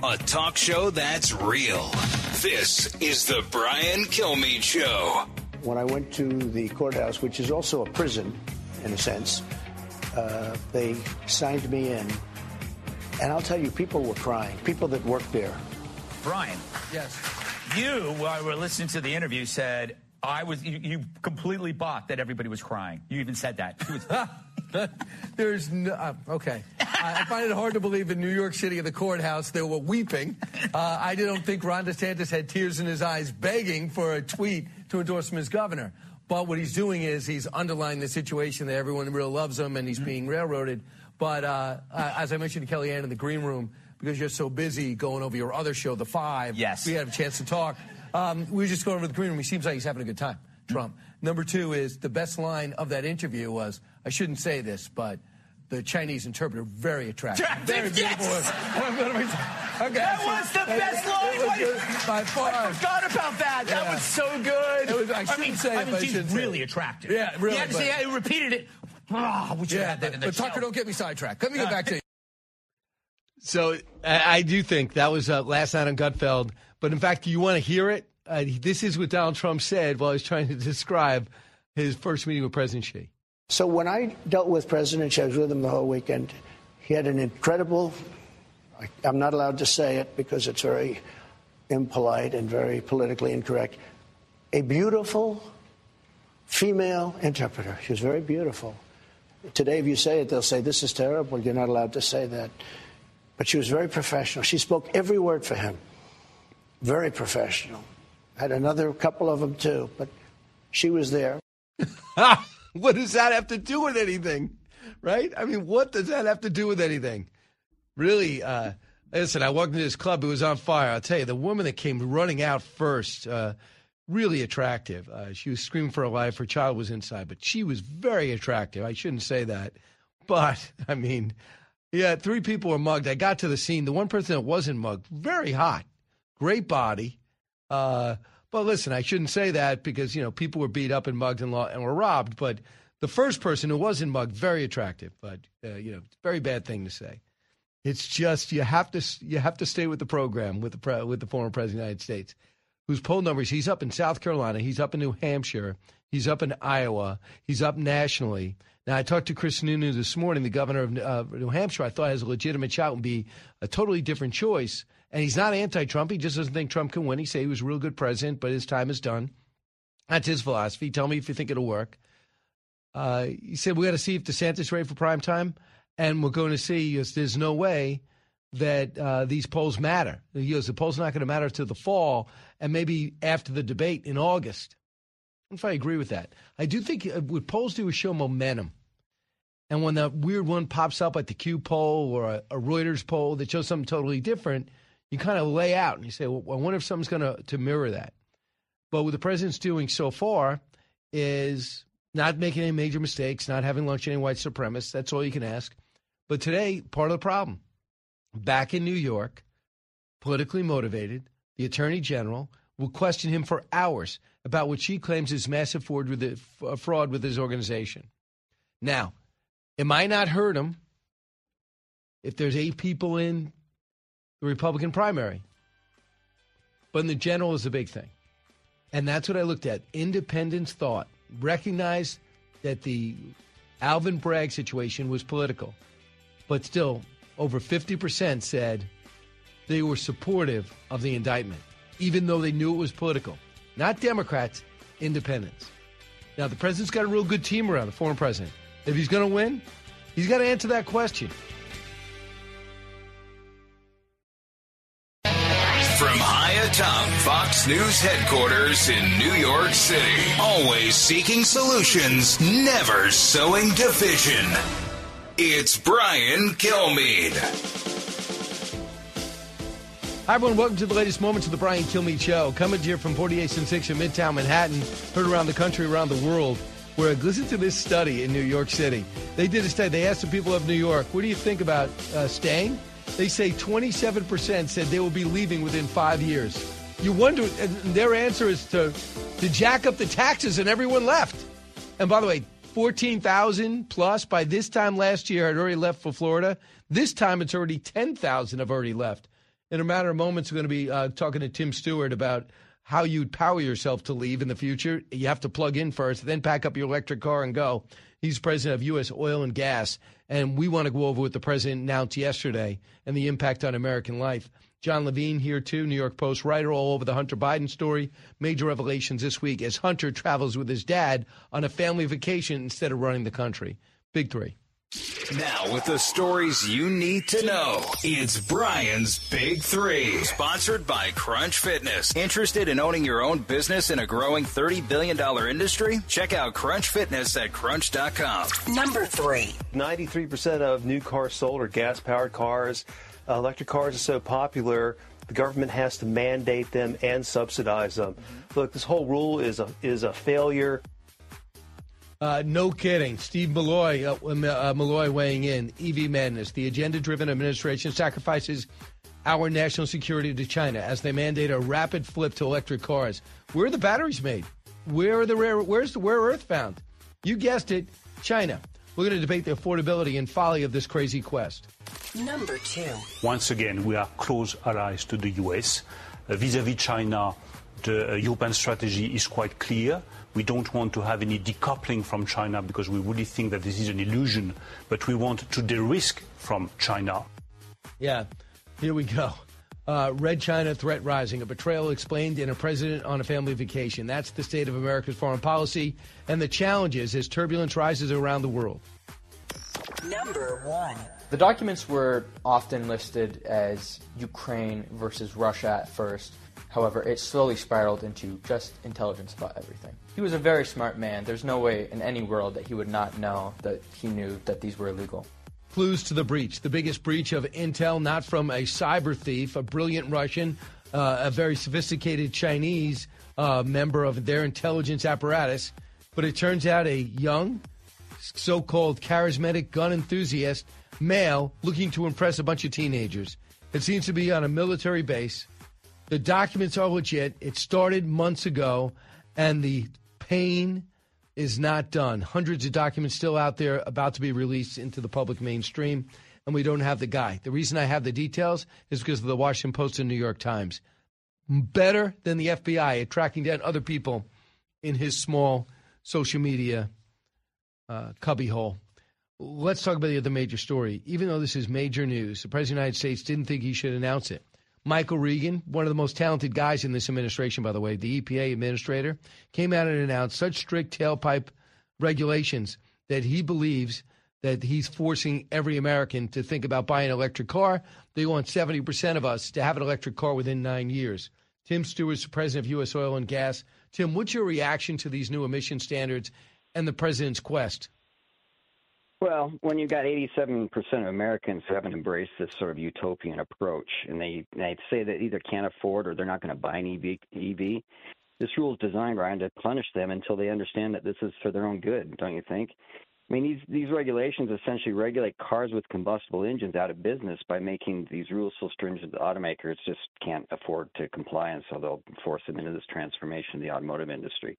A talk show that's real. This is the Brian Kilmeade Show.
When I went to the courthouse, which is also a prison in a sense, uh, they signed me in. And I'll tell you, people were crying. People that worked there.
Brian.
Yes.
You, while we were listening to the interview, said I was. You, you completely bought that everybody was crying. You even said that. Was-
There's no. Uh, okay. I, I find it hard to believe in New York City at the courthouse they were weeping. Uh, I don't think Ron DeSantis had tears in his eyes begging for a tweet to endorse him as governor. But what he's doing is he's underlining the situation that everyone really loves him and he's being railroaded. But uh, uh, as I mentioned to Kellyanne in the green room, because you're so busy going over your other show, The Five,
Yes.
we had a chance to talk. Um, we were just going over the green room. He seems like he's having a good time, Trump. Number two is the best line of that interview was, I shouldn't say this, but the Chinese interpreter, very attractive. Very beautiful. okay.
That was the best line.
Was by far.
I forgot about that. That
Yeah.
was so good.
Was- I shouldn't
mean,
say it,
I mean, she's really attractive.
Yeah, really,
to
but-
say, I repeated it. Ah, we
Yeah,
have had
but,
in
but Tucker, don't get me sidetracked. Let me get back to you. So I, I do think that was uh, last night on Gutfeld. But in fact, do you want to hear it? Uh, this is what Donald Trump said while he was trying to describe his first meeting with President Xi.
So when I dealt with President Xi, I was with him the whole weekend. He had an incredible, I- I'm not allowed to say it because it's very impolite and very politically incorrect, a beautiful female interpreter. She was very beautiful. Today, if you say it, they'll say, This is terrible. You're not allowed to say that. But she was very professional. She spoke every word for him. Very professional. Had another couple of them too, but she was there.
what does that have to do with anything? Right? I mean, what does that have to do with anything? Really, uh, listen, I walked into this club, it was on fire. I'll tell you, the woman that came running out first, uh, really attractive. Uh, she was screaming for her life. Her child was inside, but she was very attractive. I shouldn't say that. But, I mean, yeah, three people were mugged. I got to the scene. The one person that wasn't mugged, very hot, great body. Uh, but listen, I shouldn't say that because you know people were beat up and mugged and, and were robbed. But the first person who wasn't mugged, very attractive. But uh, you know, very bad thing to say. It's just you have to you have to stay with the program with the pre, with the former president of the United States, whose poll numbers he's up in South Carolina, he's up in New Hampshire, he's up in Iowa, he's up nationally. Now I talked to Chris Sununu this morning, the governor of uh, New Hampshire. I thought has a legitimate shot and be a totally different choice. And he's not anti-Trump. He just doesn't think Trump can win. He say he was a real good president, but his time is done. That's his philosophy. Tell me if you think it'll work. Uh, he said we got to see if DeSantis ready for prime time, and we're going to see. Yes, there's no way that uh, these polls matter. He goes, the polls not going to matter till the fall, and maybe after the debate in August. If I agree with that. I do think uh, what polls do is show momentum. And when that weird one pops up like the Q poll or a, a Reuters poll that shows something totally different, you kind of lay out and you say, well, I wonder if something's going to to mirror that. But what the president's doing so far is not making any major mistakes, not having lunch with any white supremacists. That's all you can ask. But today, part of the problem, back in New York, politically motivated, the attorney general will question him for hours about what she claims is massive fraud with, the, f- fraud with his organization. Now, it might not hurt him if there's eight people in the Republican primary. but in the general is a big thing. And that's what I looked at. Independence thought, recognized that the Alvin Bragg situation was political, but still, over 50% said they were supportive of the indictment, even though they knew it was political. Not Democrats, independents. Now, the president's got a real good team around, the former president. If he's going to win, he's got to answer that question.
From high atop Fox News headquarters in New York City, always seeking solutions, never sowing division. It's Brian Kilmeade.
Hi, everyone. Welcome to the latest moments of the Brian Kilmeade Show. Coming to you from 48th and 6th in Midtown Manhattan, heard around the country, around the world. Where listen to this study in New York City. They did a study. They asked the people of New York, "What do you think about uh, staying?" They say 27% said they will be leaving within five years. You wonder, their answer is to to jack up the taxes, and everyone left. And by the way, 14,000 plus by this time last year had already left for Florida. This time it's already 10,000 have already left. In a matter of moments, we're going to be uh, talking to Tim Stewart about how you'd power yourself to leave in the future. You have to plug in first, then pack up your electric car and go. He's president of U.S. Oil and Gas, and we want to go over what the president announced yesterday and the impact on American life. Jon Levine here too, New York Post writer, all over the Hunter Biden story. Major revelations this week as Hunter travels with his dad on a family vacation instead of running the country. Big three.
Now, with the stories you need to know, it's Brian's Big Three. Sponsored by Crunch Fitness. Interested in owning your own business in a growing $30 billion industry? Check out Crunch Fitness at crunch.com.
Number three.
93% of new cars sold are gas powered cars. Uh, electric cars are so popular, the government has to mandate them and subsidize them. Look, this whole rule is a, is a failure.
Uh, no kidding. Steve Milloy, uh, uh, Milloy weighing in. EV madness. The agenda-driven administration sacrifices our national security to China as they mandate a rapid flip to electric cars. Where are the batteries made? Where are the rare? Where's the rare earth found? You guessed it, China. We're going to debate the affordability and folly of this crazy quest.
Number two.
Once again, we are close allies to the US. Uh, vis-à-vis China, the uh, European strategy is quite clear. We don't want to have any decoupling from China because we really think that this is an illusion, but we want to de-risk from China.
Yeah, here we go. Uh, Red China threat rising, a betrayal explained in a president on a family vacation. That's the state of America's foreign policy and the challenges as turbulence rises around the world.
Number one.
The documents were often listed as Ukraine versus Russia at first. However, it slowly spiraled into just intelligence about everything. He was a very smart man. There's no way in any world that he would not know that he knew that these were illegal.
Clues to the breach. The biggest breach of intel, not from a cyber thief, a brilliant Russian, uh, a very sophisticated Chinese uh, member of their intelligence apparatus, but it turns out a young, so called charismatic gun enthusiast male looking to impress a bunch of teenagers. It seems to be on a military base. The documents are legit. It started months ago, and the pain is not done. Hundreds of documents still out there about to be released into the public mainstream, and we don't have the guy. The reason I have the details is because of the Washington Post and New York Times. Better than the FBI at tracking down other people in his small social media uh, cubbyhole. Let's talk about the other major story. Even though this is major news, the President of the United States didn't think he should announce it. Michael Regan, one of the most talented guys in this administration, by the way, the EPA administrator, came out and announced such strict tailpipe regulations that he believes that he's forcing every American to think about buying an electric car. They want 70% of us to have an electric car within nine years. Tim Stewart's president of U.S. Oil and Gas. Tim, what's your reaction to these new emission standards and the president's quest?
Well, when you've got 87% of Americans who haven't embraced this sort of utopian approach, and they they say that either can't afford or they're not going to buy an EV, EV, this rule is designed, Ryan, to punish them until they understand that this is for their own good, don't you think? I mean, these these regulations essentially regulate cars with combustible engines out of business by making these rules so stringent that automakers just can't afford to comply, and so they'll force them into this transformation of the automotive industry.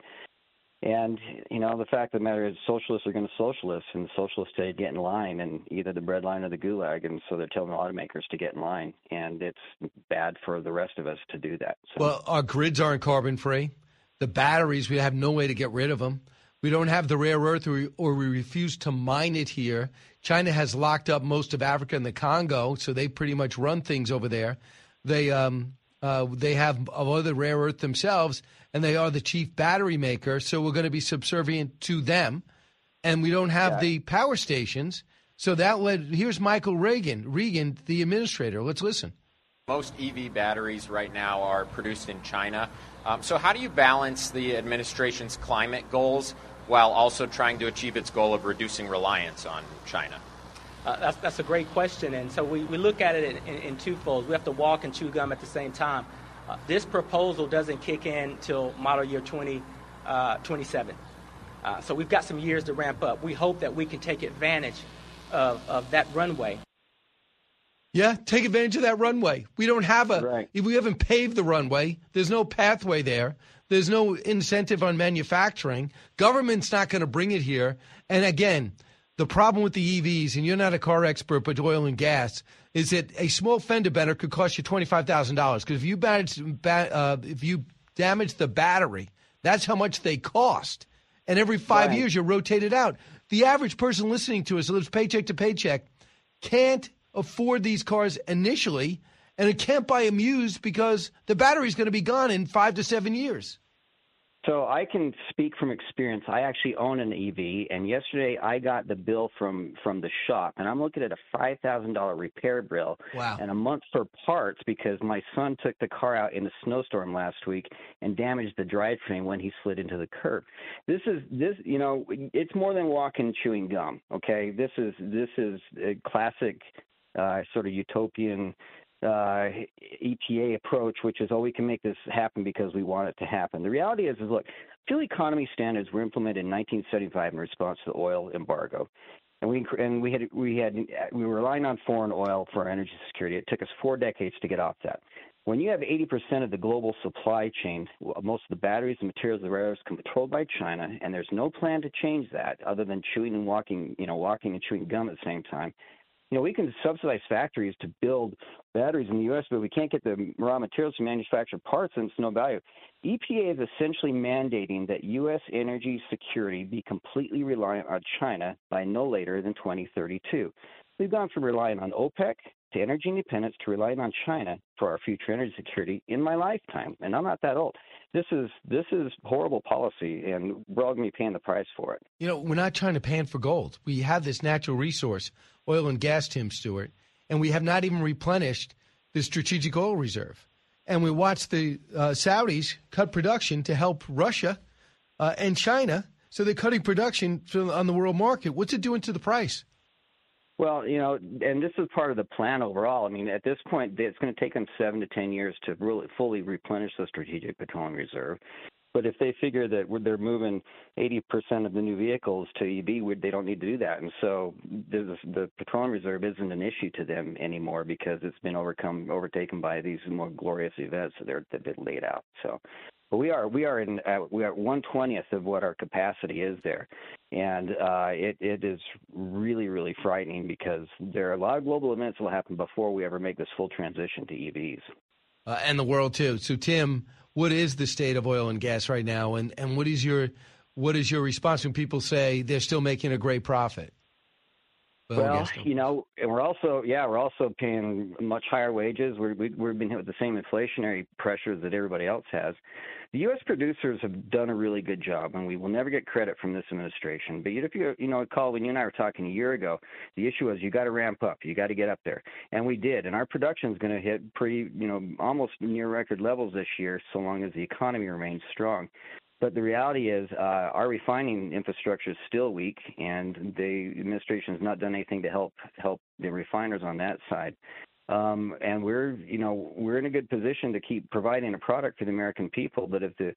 And you know, the fact of the matter is, socialists are going to socialists, and the socialists say get in line, and either the bread line or the gulag, and so they're telling the automakers to get in line, and it's bad for the rest of us to do that. So.
Well, our grids aren't carbon free. The batteries, we have no way to get rid of them. We don't have the rare earth, or we, or we refuse to mine it here. China has locked up most of Africa and the Congo, so they pretty much run things over there. They um, uh, they have other rare earth themselves, and they are the chief battery maker. So we're going to be subservient to them, and we don't have
Yeah.
the power stations. So that led. Here's Michael Reagan, Regan, the administrator. Let's listen.
Most EV batteries right now are produced in China. Um, so, how do you balance the administration's climate goals while also trying to achieve its goal of reducing reliance on China?
Uh, that's, that's a great question. And so we, we look at it in, in, in two folds. We have to walk and chew gum at the same time. Uh, this proposal doesn't kick in till model year 20, uh, 27. Uh, so we've got some years to ramp up. We hope that we can take advantage of, of that runway.
Yeah, take advantage of that runway. We don't have a. If we haven't paved the runway, there's no pathway there. There's no incentive on manufacturing. Government's not going to bring it here. And again, the problem with the EVs, and you're not a car expert, but oil and gas, is that a small fender bender could cost you twenty five thousand dollars. Because if you manage, uh, if you damage the battery, that's how much they cost. And every five
Right.
years, you rotate it out. The average person listening to us who lives paycheck to paycheck can't afford these cars initially, and it can't buy them used because the battery's going to be gone in five to seven years.
So I can speak from experience. I actually own an EV, and yesterday I got the bill from from the shop, and I'm looking at a five thousand dollar repair bill
Wow.
and a month for parts because my son took the car out in a snowstorm last week and damaged the drivetrain when he slid into the curb. This is this, you know, it's more than walking chewing gum. Okay, this is this is a classic uh, sort of utopian uh, EPA approach, which is, oh, we can make this happen because we want it to happen. The reality is, is look, fuel economy standards were implemented in 1975 in response to the oil embargo. And we and we had we had we were relying on foreign oil for our energy security. It took us four decades to get off that. When you have 80% of the global supply chain, most of the batteries and materials, the rare earths, controlled by China, and there's no plan to change that other than chewing and walking, you know, walking and chewing gum at the same time you know, we can subsidize factories to build batteries in the U.S., but we can't get the raw materials to manufacture parts, and it's no value. EPA is essentially mandating that U.S. energy security be completely reliant on China by no later than 2032. We've gone from relying on OPEC to energy independence to relying on China for our future energy security in my lifetime, and I'm not that old. This is this is horrible policy, and we're all going to be paying the price for it.
You know, we're not trying to pan for gold. We have this natural resource, oil and gas, Tim Stewart, and we have not even replenished the strategic oil reserve. And we watch the uh, Saudis cut production to help Russia uh, and China. So they're cutting production on the world market. What's it doing to the price?
Well, you know, and this is part of the plan overall. I mean, at this point, it's going to take them seven to ten years to really fully replenish the strategic petroleum reserve. But if they figure that they're moving 80% of the new vehicles to EV, they don't need to do that. And so the, the petroleum reserve isn't an issue to them anymore because it's been overcome, overtaken by these more glorious events that they're that they've laid out. So, but we are we are in uh, we are one twentieth of what our capacity is there, and uh, it it is really really frightening because there are a lot of global events that will happen before we ever make this full transition to EVs.
uh, and the world too. So, Tim, what is the state of oil and gas right now, and and what is your what is your response when people say they're still making a great profit?
Well, you know, and we're also yeah, we're also paying much higher wages. We're, we, we've been hit with the same inflationary pressures that everybody else has. The U.S. producers have done a really good job, and we will never get credit from this administration. But if you you know recall when you and I were talking a year ago, the issue was you got to ramp up, you got to get up there, and we did. And our production is going to hit pretty you know almost near record levels this year, so long as the economy remains strong. But the reality is, uh, our refining infrastructure is still weak, and the administration has not done anything to help help the refiners on that side. Um, and we're, you know, we're in a good position to keep providing a product for the American people. But if the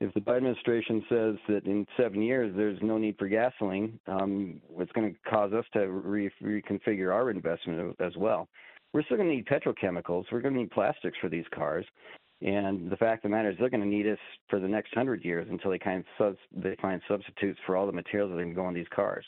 if the Biden administration says that in seven years there's no need for gasoline, um, it's going to cause us to re- reconfigure our investment as well. We're still going to need petrochemicals. We're going to need plastics for these cars. And the fact of the matter is, they're going to need us for the next hundred years until they kind of subs- they find substitutes for all the materials that can go in these cars.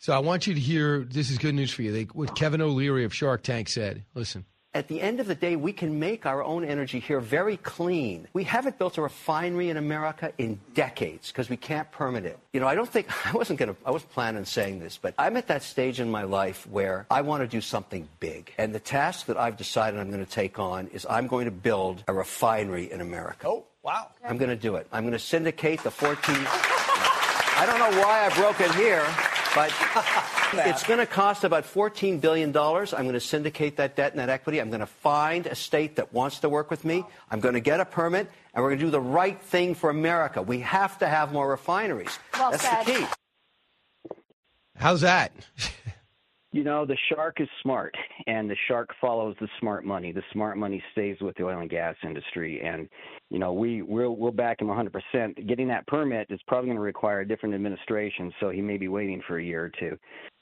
So I want you to hear this is good news for you. They, what Kevin O'Leary of Shark Tank said. Listen.
At the end of the day, we can make our own energy here very clean. We haven't built a refinery in America in decades because we can't permit it. You know, I don't think I wasn't going to. I wasn't planning on saying this, but I'm at that stage in my life where I want to do something big, and the task that I've decided I'm going to take on is I'm going to build a refinery in America. Oh,
wow!
I'm going to do it. I'm going to syndicate the 14. I don't know why I broke it here, but it's going to cost about $14 billion. I'm going to syndicate that debt and that equity. I'm going to find a state that wants to work with me. I'm going to get a permit, and we're going to do the right thing for America. We have to have more refineries.
Well
That's
said.
the key.
How's that?
You know, the shark is smart, and the shark follows the smart money. The smart money stays with the oil and gas industry, and you know we we'll, we'll back him 100%. Getting that permit is probably going to require a different administration, so he may be waiting for a year or two.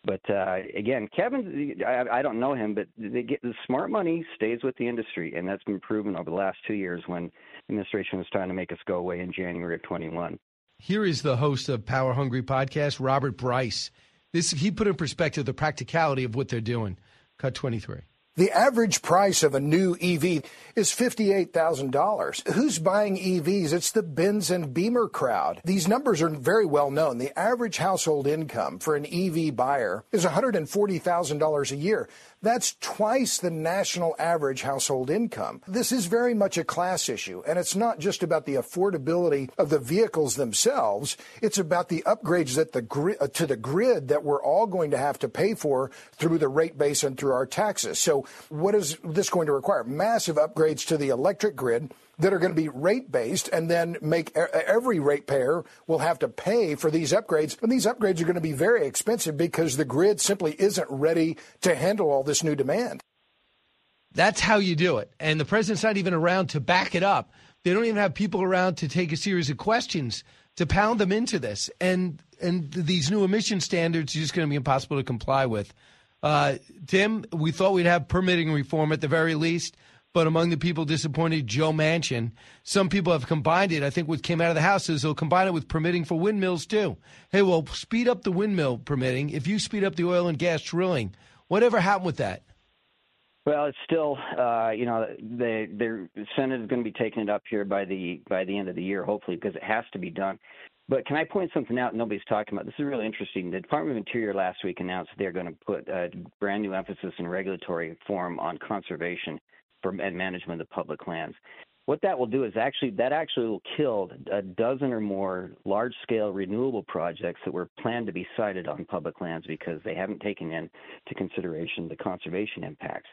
But uh, again, Kevin, I, I don't know him, but they get, the smart money stays with the industry, and that's been proven over the last two years when administration was trying to make us go away in January of 21.
Here is the host of Power Hungry podcast, Robert Bryce. This he put in perspective the practicality of what they're doing. Cut 23.
The average price of a new EV is $58,000. Who's buying EVs? It's the Benz and Beamer crowd. These numbers are very well known. The average household income for an EV buyer is $140,000 a year. That's twice the national average household income. This is very much a class issue, and it's not just about the affordability of the vehicles themselves. It's about the upgrades that the gri- uh, to the grid that we're all going to have to pay for through the rate base and through our taxes. So, what is this going to require? Massive upgrades to the electric grid that are going to be rate based and then make every ratepayer will have to pay for these upgrades. And these upgrades are going to be very expensive because the grid simply isn't ready to handle all this new demand.
That's how you do it. And the president's not even around to back it up. They don't even have people around to take a series of questions to pound them into this. And and these new emission standards are just going to be impossible to comply with. Uh, Tim, we thought we'd have permitting reform at the very least, but among the people disappointed, Joe Manchin. Some people have combined it. I think what came out of the House is they'll combine it with permitting for windmills too. Hey, well, speed up the windmill permitting if you speed up the oil and gas drilling. Whatever happened with that?
Well, it's still, uh, you know, the the Senate is going to be taking it up here by the by the end of the year, hopefully, because it has to be done. But can I point something out nobody's talking about? This is really interesting. The Department of Interior last week announced they're going to put a brand new emphasis in regulatory form on conservation for, management of public lands. What that will do is actually that actually will kill a dozen or more large-scale renewable projects that were planned to be sited on public lands because they haven't taken into consideration the conservation impacts.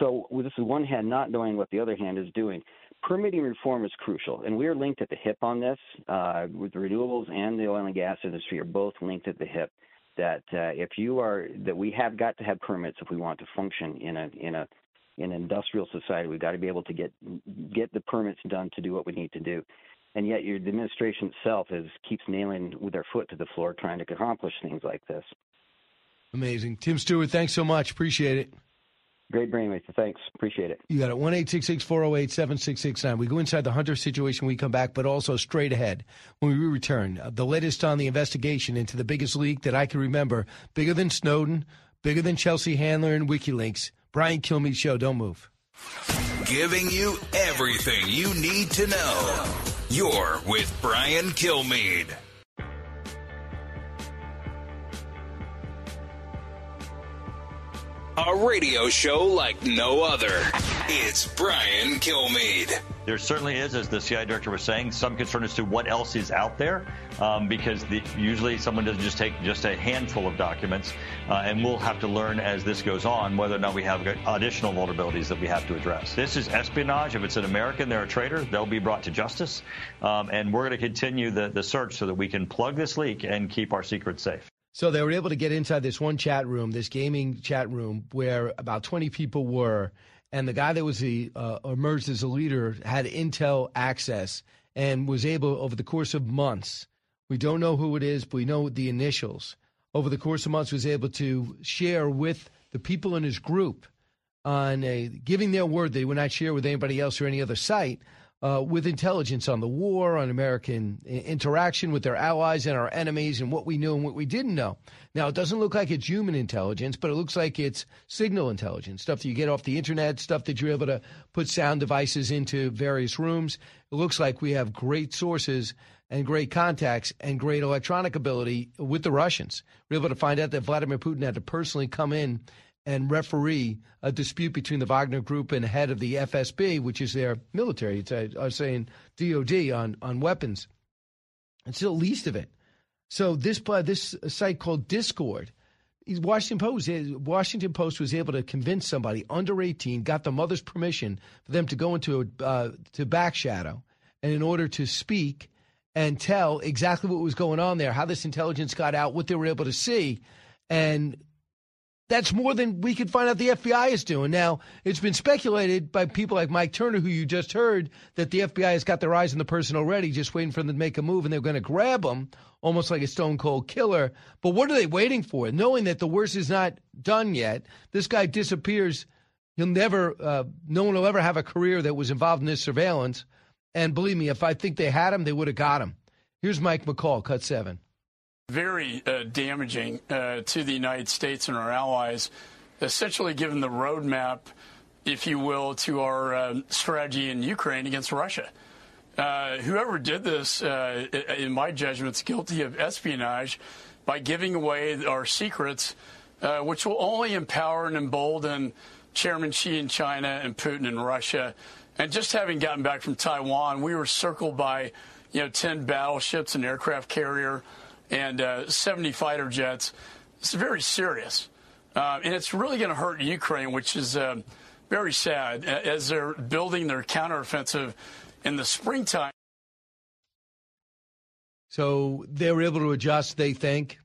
So this is one hand not knowing what the other hand is doing. Permitting reform is crucial, and we are linked at the hip on this. Uh, with the renewables and the oil and gas industry are both linked at the hip. That uh, if you are that we have got to have permits if we want to function in a in a an industrial society. We've got to be able to get get the permits done to do what we need to do. And yet, your the administration itself is keeps nailing with their foot to the floor, trying to accomplish things like this.
Amazing. Tim Stewart, thanks so much. Appreciate it.
Great brainwave. Thanks. Appreciate it.
You got it. 1 408 7669. We go inside the Hunter situation we come back, but also straight ahead when we return. Uh, the latest on the investigation into the biggest leak that I can remember, bigger than Snowden, bigger than Chelsea Handler and WikiLeaks. Brian Kilmeade Show. Don't move.
Giving you everything you need to know. You're with Brian Kilmeade. A radio show like no other. It's Brian Kilmeade.
There certainly is, as the CI director was saying, some concern as to what else is out there, um, because the, usually someone doesn't just take just a handful of documents, uh, and we'll have to learn as this goes on whether or not we have additional vulnerabilities that we have to address. This is espionage. If it's an American, they're a traitor, they'll be brought to justice, um, and we're going to continue the, the search so that we can plug this leak and keep our secrets safe.
So they were able to get inside this one chat room, this gaming chat room, where about 20 people were, and the guy that was the uh, emerged as a leader had intel access and was able over the course of months. We don't know who it is, but we know the initials. Over the course of months, was able to share with the people in his group on a, giving their word they would not share with anybody else or any other site uh, with intelligence on the war, on American interaction with their allies and our enemies, and what we knew and what we didn't know. Now, it doesn't look like it's human intelligence, but it looks like it's signal intelligence stuff that you get off the internet, stuff that you're able to put sound devices into various rooms. It looks like we have great sources and great contacts and great electronic ability with the Russians. We're able to find out that Vladimir Putin had to personally come in and referee a dispute between the Wagner Group and the head of the FSB, which is their military. It's was saying DOD on on weapons. It's the least of it. So this uh, this site called Discord, Washington Post Washington Post was able to convince somebody under 18, got the mother's permission for them to go into a, uh, to back shadow, and in order to speak and tell exactly what was going on there, how this intelligence got out, what they were able to see, and that's more than we could find out the FBI is doing. Now, it's been speculated by people like Mike Turner, who you just heard, that the FBI has got their eyes on the person already, just waiting for them to make a move, and they're going to grab them, almost like a stone cold killer. But what are they waiting for? Knowing that the worst is not done yet, this guy disappears. He'll never, uh, no one will ever have a career that was involved in this surveillance. And believe me, if I think they had him, they would have got him. Here's Mike McCaul, cut seven
very uh, damaging uh, to the United States and our allies, essentially given the roadmap, if you will, to our uh, strategy in Ukraine against Russia. Uh, whoever did this, uh, in my judgment, is guilty of espionage by giving away our secrets, uh, which will only empower and embolden Chairman Xi in China and Putin in Russia. And just having gotten back from Taiwan, we were circled by, you know, 10 battleships, an aircraft carrier, and uh, 70 fighter jets. It's very serious. Uh, and it's really going to hurt Ukraine, which is uh, very sad, as they're building their counteroffensive in the springtime.
So they were able to adjust, they think,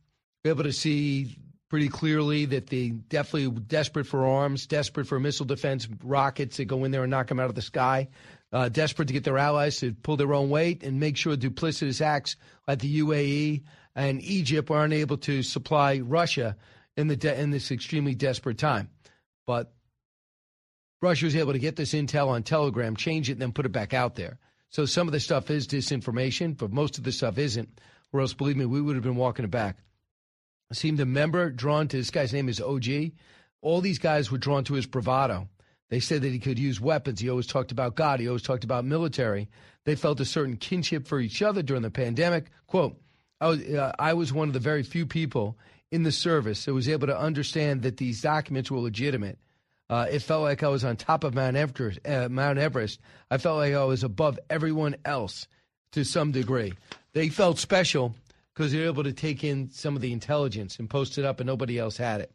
able to see pretty clearly that they definitely desperate for arms, desperate for missile defense rockets that go in there and knock them out of the sky, uh, desperate to get their allies to pull their own weight and make sure duplicitous acts like the UAE and Egypt were unable to supply Russia in the de- in this extremely desperate time. But Russia was able to get this intel on Telegram, change it, and then put it back out there. So some of the stuff is disinformation, but most of the stuff isn't. Or else, believe me, we would have been walking it back. Seemed a member drawn to this guy's name is OG. All these guys were drawn to his bravado. They said that he could use weapons. He always talked about God. He always talked about military. They felt a certain kinship for each other during the pandemic. Quote, I was, uh, I was one of the very few people in the service that was able to understand that these documents were legitimate. Uh, it felt like I was on top of Mount Everest, uh, Mount Everest. I felt like I was above everyone else to some degree. They felt special because they're able to take in some of the intelligence and post it up, and nobody else had it.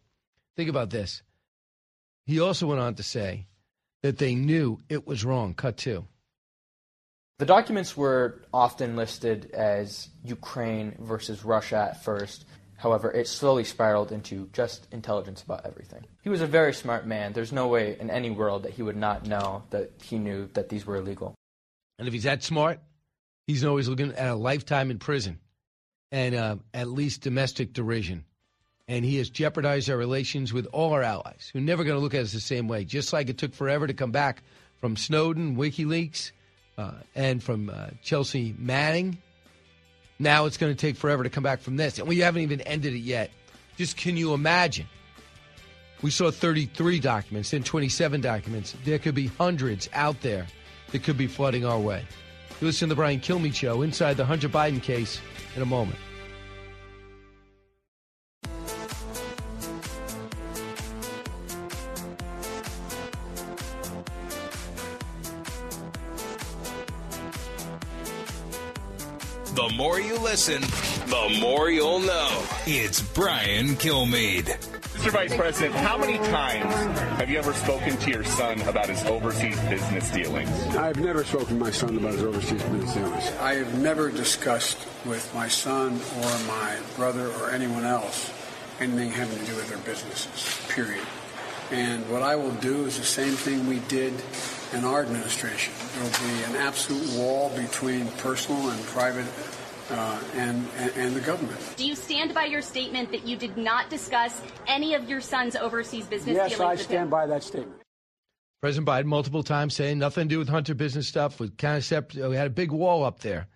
Think about this. He also went on to say that they knew it was wrong. Cut two.
The documents were often listed as Ukraine versus Russia at first. However, it slowly spiraled into just intelligence about everything. He was a very smart man. There's no way in any world that he would not know that he knew that these were illegal.
And if he's that smart, he's always looking at a lifetime in prison and uh, at least domestic derision. And he has jeopardized our relations with all our allies who are never going to look at us the same way. Just like it took forever to come back from Snowden, WikiLeaks, uh, and from uh, Chelsea Manning. Now it's going to take forever to come back from this. And we haven't even ended it yet. Just can you imagine? We saw 33 documents, then 27 documents. There could be hundreds out there that could be flooding our way. You listen to the Brian Kilmeade Show inside the Hunter Biden case in a moment.
The more you listen, the more you'll know. It's Brian Kilmeade.
Mr. Vice President, how many times have you ever spoken to your son about his overseas business dealings?
I've never spoken to my son about his overseas business dealings.
I have never discussed with my son or my brother or anyone else anything having to do with their businesses, period. And what I will do is the same thing we did in our administration. There will be an absolute wall between personal and private uh, and, and, and the government.
Do you stand by your statement that you did not discuss any of your son's overseas business
yes,
dealings?
Yes, I
with
stand
him?
by that statement.
President Biden multiple times saying nothing to do with Hunter business stuff. Was kind of separate. We had a big wall up there.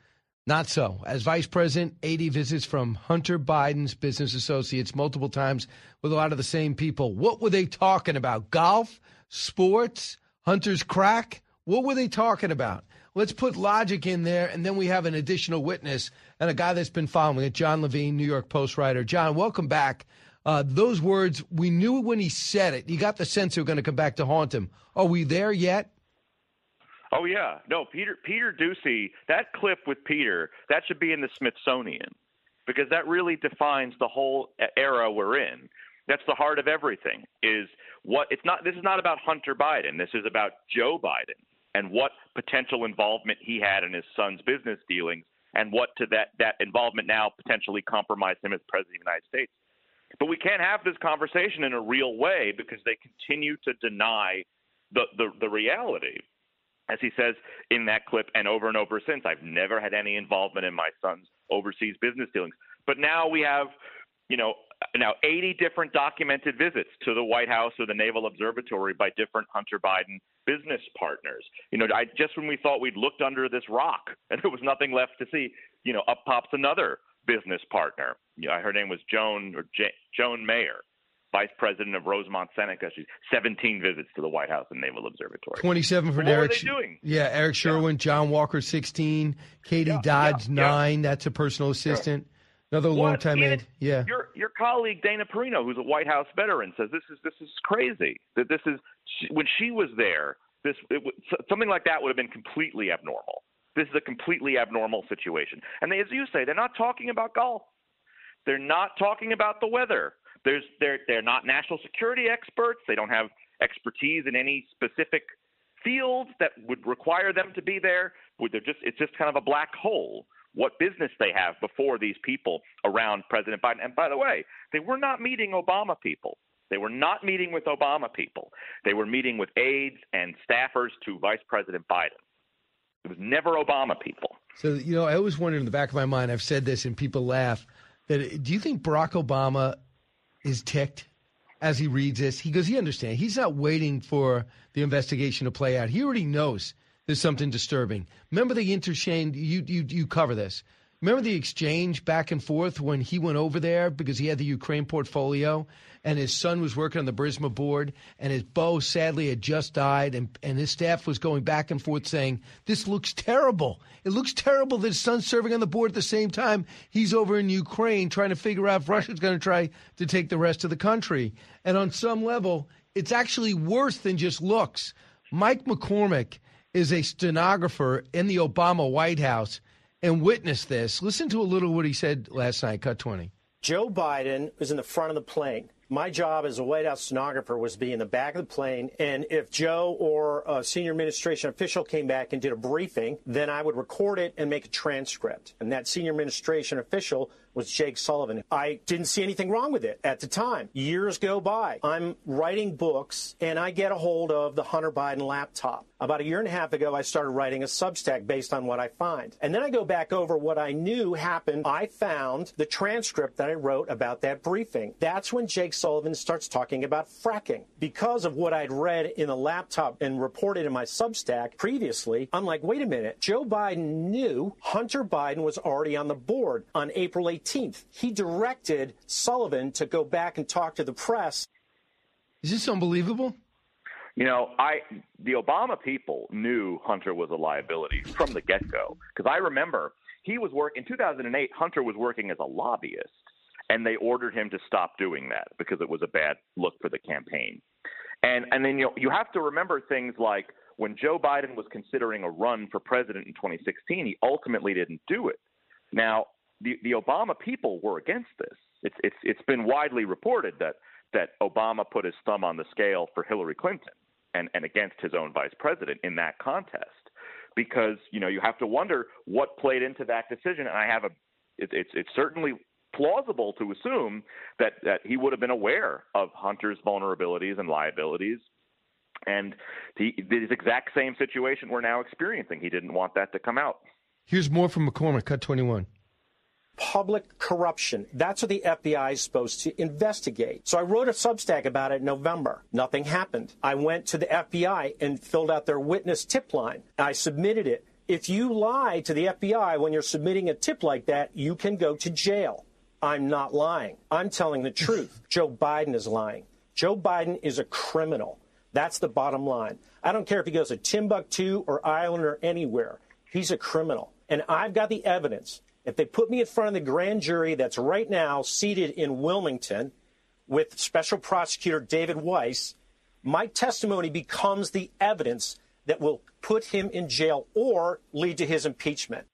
Not so. As vice president, 80 visits from Hunter Biden's business associates multiple times with a lot of the same people. What were they talking about? Golf, sports, Hunter's crack? What were they talking about? Let's put logic in there, and then we have an additional witness and a guy that's been following it, Jon Levine, New York Post writer. Jon, welcome back. Uh, those words, we knew when he said it. You got the sense they were going to come back to haunt him. Are we there yet?
Oh yeah, no, Peter Peter Doocy. That clip with Peter that should be in the Smithsonian because that really defines the whole era we're in. That's the heart of everything. Is what it's not. This is not about Hunter Biden. This is about Joe Biden and what potential involvement he had in his son's business dealings, and what to that that involvement now potentially compromised him as president of the United States. But we can't have this conversation in a real way because they continue to deny the, the, the reality as he says in that clip and over and over since, I've never had any involvement in my son's overseas business dealings. But now we have, you know, now 80 different documented visits to the White House or the Naval Observatory by different Hunter Biden business partners. You know, I, just when we thought we'd looked under this rock and there was nothing left to see, you know, up pops another business partner. You know, her name was Joan or J- Joan Mayer vice president of Rosemont Seneca. She's 17 visits to the White House and Naval Observatory.
27 for
what
Eric.
What are they doing?
Yeah, Eric Schwerin, yeah. John Walker, 16. Katie yeah, Dodge,
yeah,
9. That's a personal assistant. Another long time aide. Yeah.
Your your colleague Dana Perino, who's a White House veteran, says this is this is crazy. That this is when she was there, this it, something like that would have been completely abnormal. This is a completely abnormal situation. And they, as you say, they're not talking about golf. They're not talking about the weather. There's they're they're not national security experts. They don't have expertise in any specific field that would require them to be there. They're just it's just kind of a black hole. What business they have before these people around President Biden. And by the way, they were not meeting Obama people. They were not meeting with Obama people. They were meeting with aides and staffers to Vice President Biden. It was never Obama people.
So, you know, I always wondered in the back of my mind, I've said this and people laugh, that do you think Barack Obama is ticked as he reads this. He goes, he understands. He's not waiting for the investigation to play out. He already knows there's something disturbing. Remember the interchange? You you you cover this. Remember the exchange back and forth when he went over there because he had the Ukraine portfolio and his son was working on the Burisma board and his Beau sadly had just died and, and his staff was going back and forth saying, This looks terrible. It looks terrible that his son's serving on the board at the same time he's over in Ukraine trying to figure out if Russia's going to try to take the rest of the country. And on some level, it's actually worse than just looks. Mike McCormick is a stenographer in the Obama White House and witnessed this. Listen to a little what he said last night, cut 20.
Joe Biden was in the front of the plane. My job as a White House stenographer was to be in the back of the plane, and if Joe or a senior administration official came back and did a briefing, then I would record it and make a transcript. And that senior administration official was Jake Sullivan. I didn't see anything wrong with it at the time. Years go by. I'm writing books and I get a hold of the Hunter Biden laptop. About a year and a half ago, I started writing a Substack based on what I find. And then I go back over what I knew happened. I found the transcript that I wrote about that briefing. That's when Jake Sullivan starts talking about fracking. Because of what I'd read in the laptop and reported in my Substack previously, I'm like, wait a minute. Joe Biden knew Hunter Biden was already on the board on April 18th. He directed Sullivan to go back and talk to the press.
Is this unbelievable?
You know, I the Obama people knew Hunter was a liability from the get-go because I remember he was work in 2008. Hunter was working as a lobbyist, and they ordered him to stop doing that because it was a bad look for the campaign. And and then you know, you have to remember things like when Joe Biden was considering a run for president in 2016, he ultimately didn't do it. Now, the the Obama people were against this. It's it's it's been widely reported that that Obama put his thumb on the scale for Hillary Clinton and, and against his own vice president in that contest. Because, you know, you have to wonder what played into that decision. And I have a it, it's it's certainly plausible to assume that, that he would have been aware of Hunter's vulnerabilities and liabilities. And the, the exact same situation we're now experiencing. He didn't want that to come out.
Here's more from McCormick, cut 21.
Public corruption. That's what the FBI is supposed to investigate. So I wrote a Substack about it in November. Nothing happened. I went to the FBI and filled out their witness tip line. I submitted it. If you lie to the FBI when you're submitting a tip like that, you can go to jail. I'm not lying. I'm telling the truth. Joe Biden is lying. Joe Biden is a criminal. That's the bottom line. I don't care if he goes to Timbuktu or Ireland or anywhere. He's a criminal. And I've got the evidence. If they put me in front of the grand jury that's right now seated in Wilmington with Special Prosecutor David Weiss, my testimony becomes the evidence that will put him in jail or lead to his impeachment.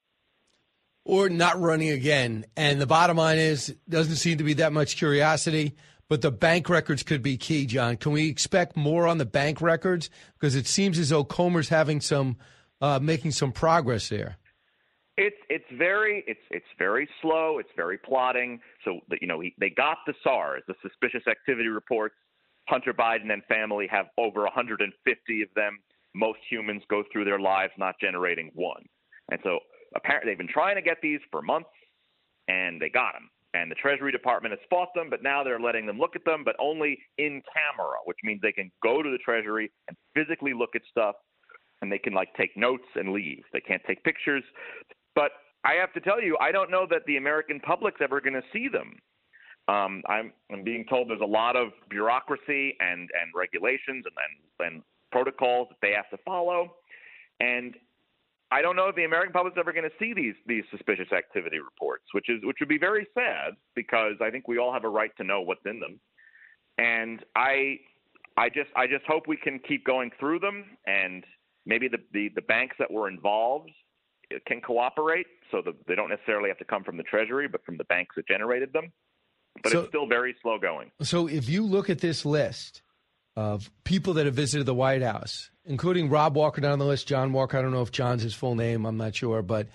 Or not running again. And the bottom line is, doesn't seem to be that much curiosity, but the bank records could be key, Jon. Can we expect more on the bank records? Because it seems as though Comer's having some, uh, making some progress there.
It's it's very it's it's very slow. It's very plotting. So you know he, they got the SARS, the suspicious activity reports. Hunter Biden and family have over 150 of them. Most humans go through their lives not generating one, and so apparently they've been trying to get these for months, and they got them. And the Treasury Department has fought them, but now they're letting them look at them, but only in camera, which means they can go to the Treasury and physically look at stuff and they can like take notes and leave. They can't take pictures. But I have to tell you, I don't know that the American public's ever going to see them. Um, I'm, I'm being told there's a lot of bureaucracy and, and regulations and, and, and protocols that they have to follow. And I don't know if the American public's ever going to see these these suspicious activity reports, which is which would be very sad because I think we all have a right to know what's in them. And I I just I just hope we can keep going through them and maybe the the, the banks that were involved can cooperate so that they don't necessarily have to come from the Treasury, but from the banks that generated them. But
So-
it's still very slow going.
So if you look at this list of people that have visited the White House, including Rob Walker down on the list, John Walker, I don't know if John's his full name, I'm not sure, but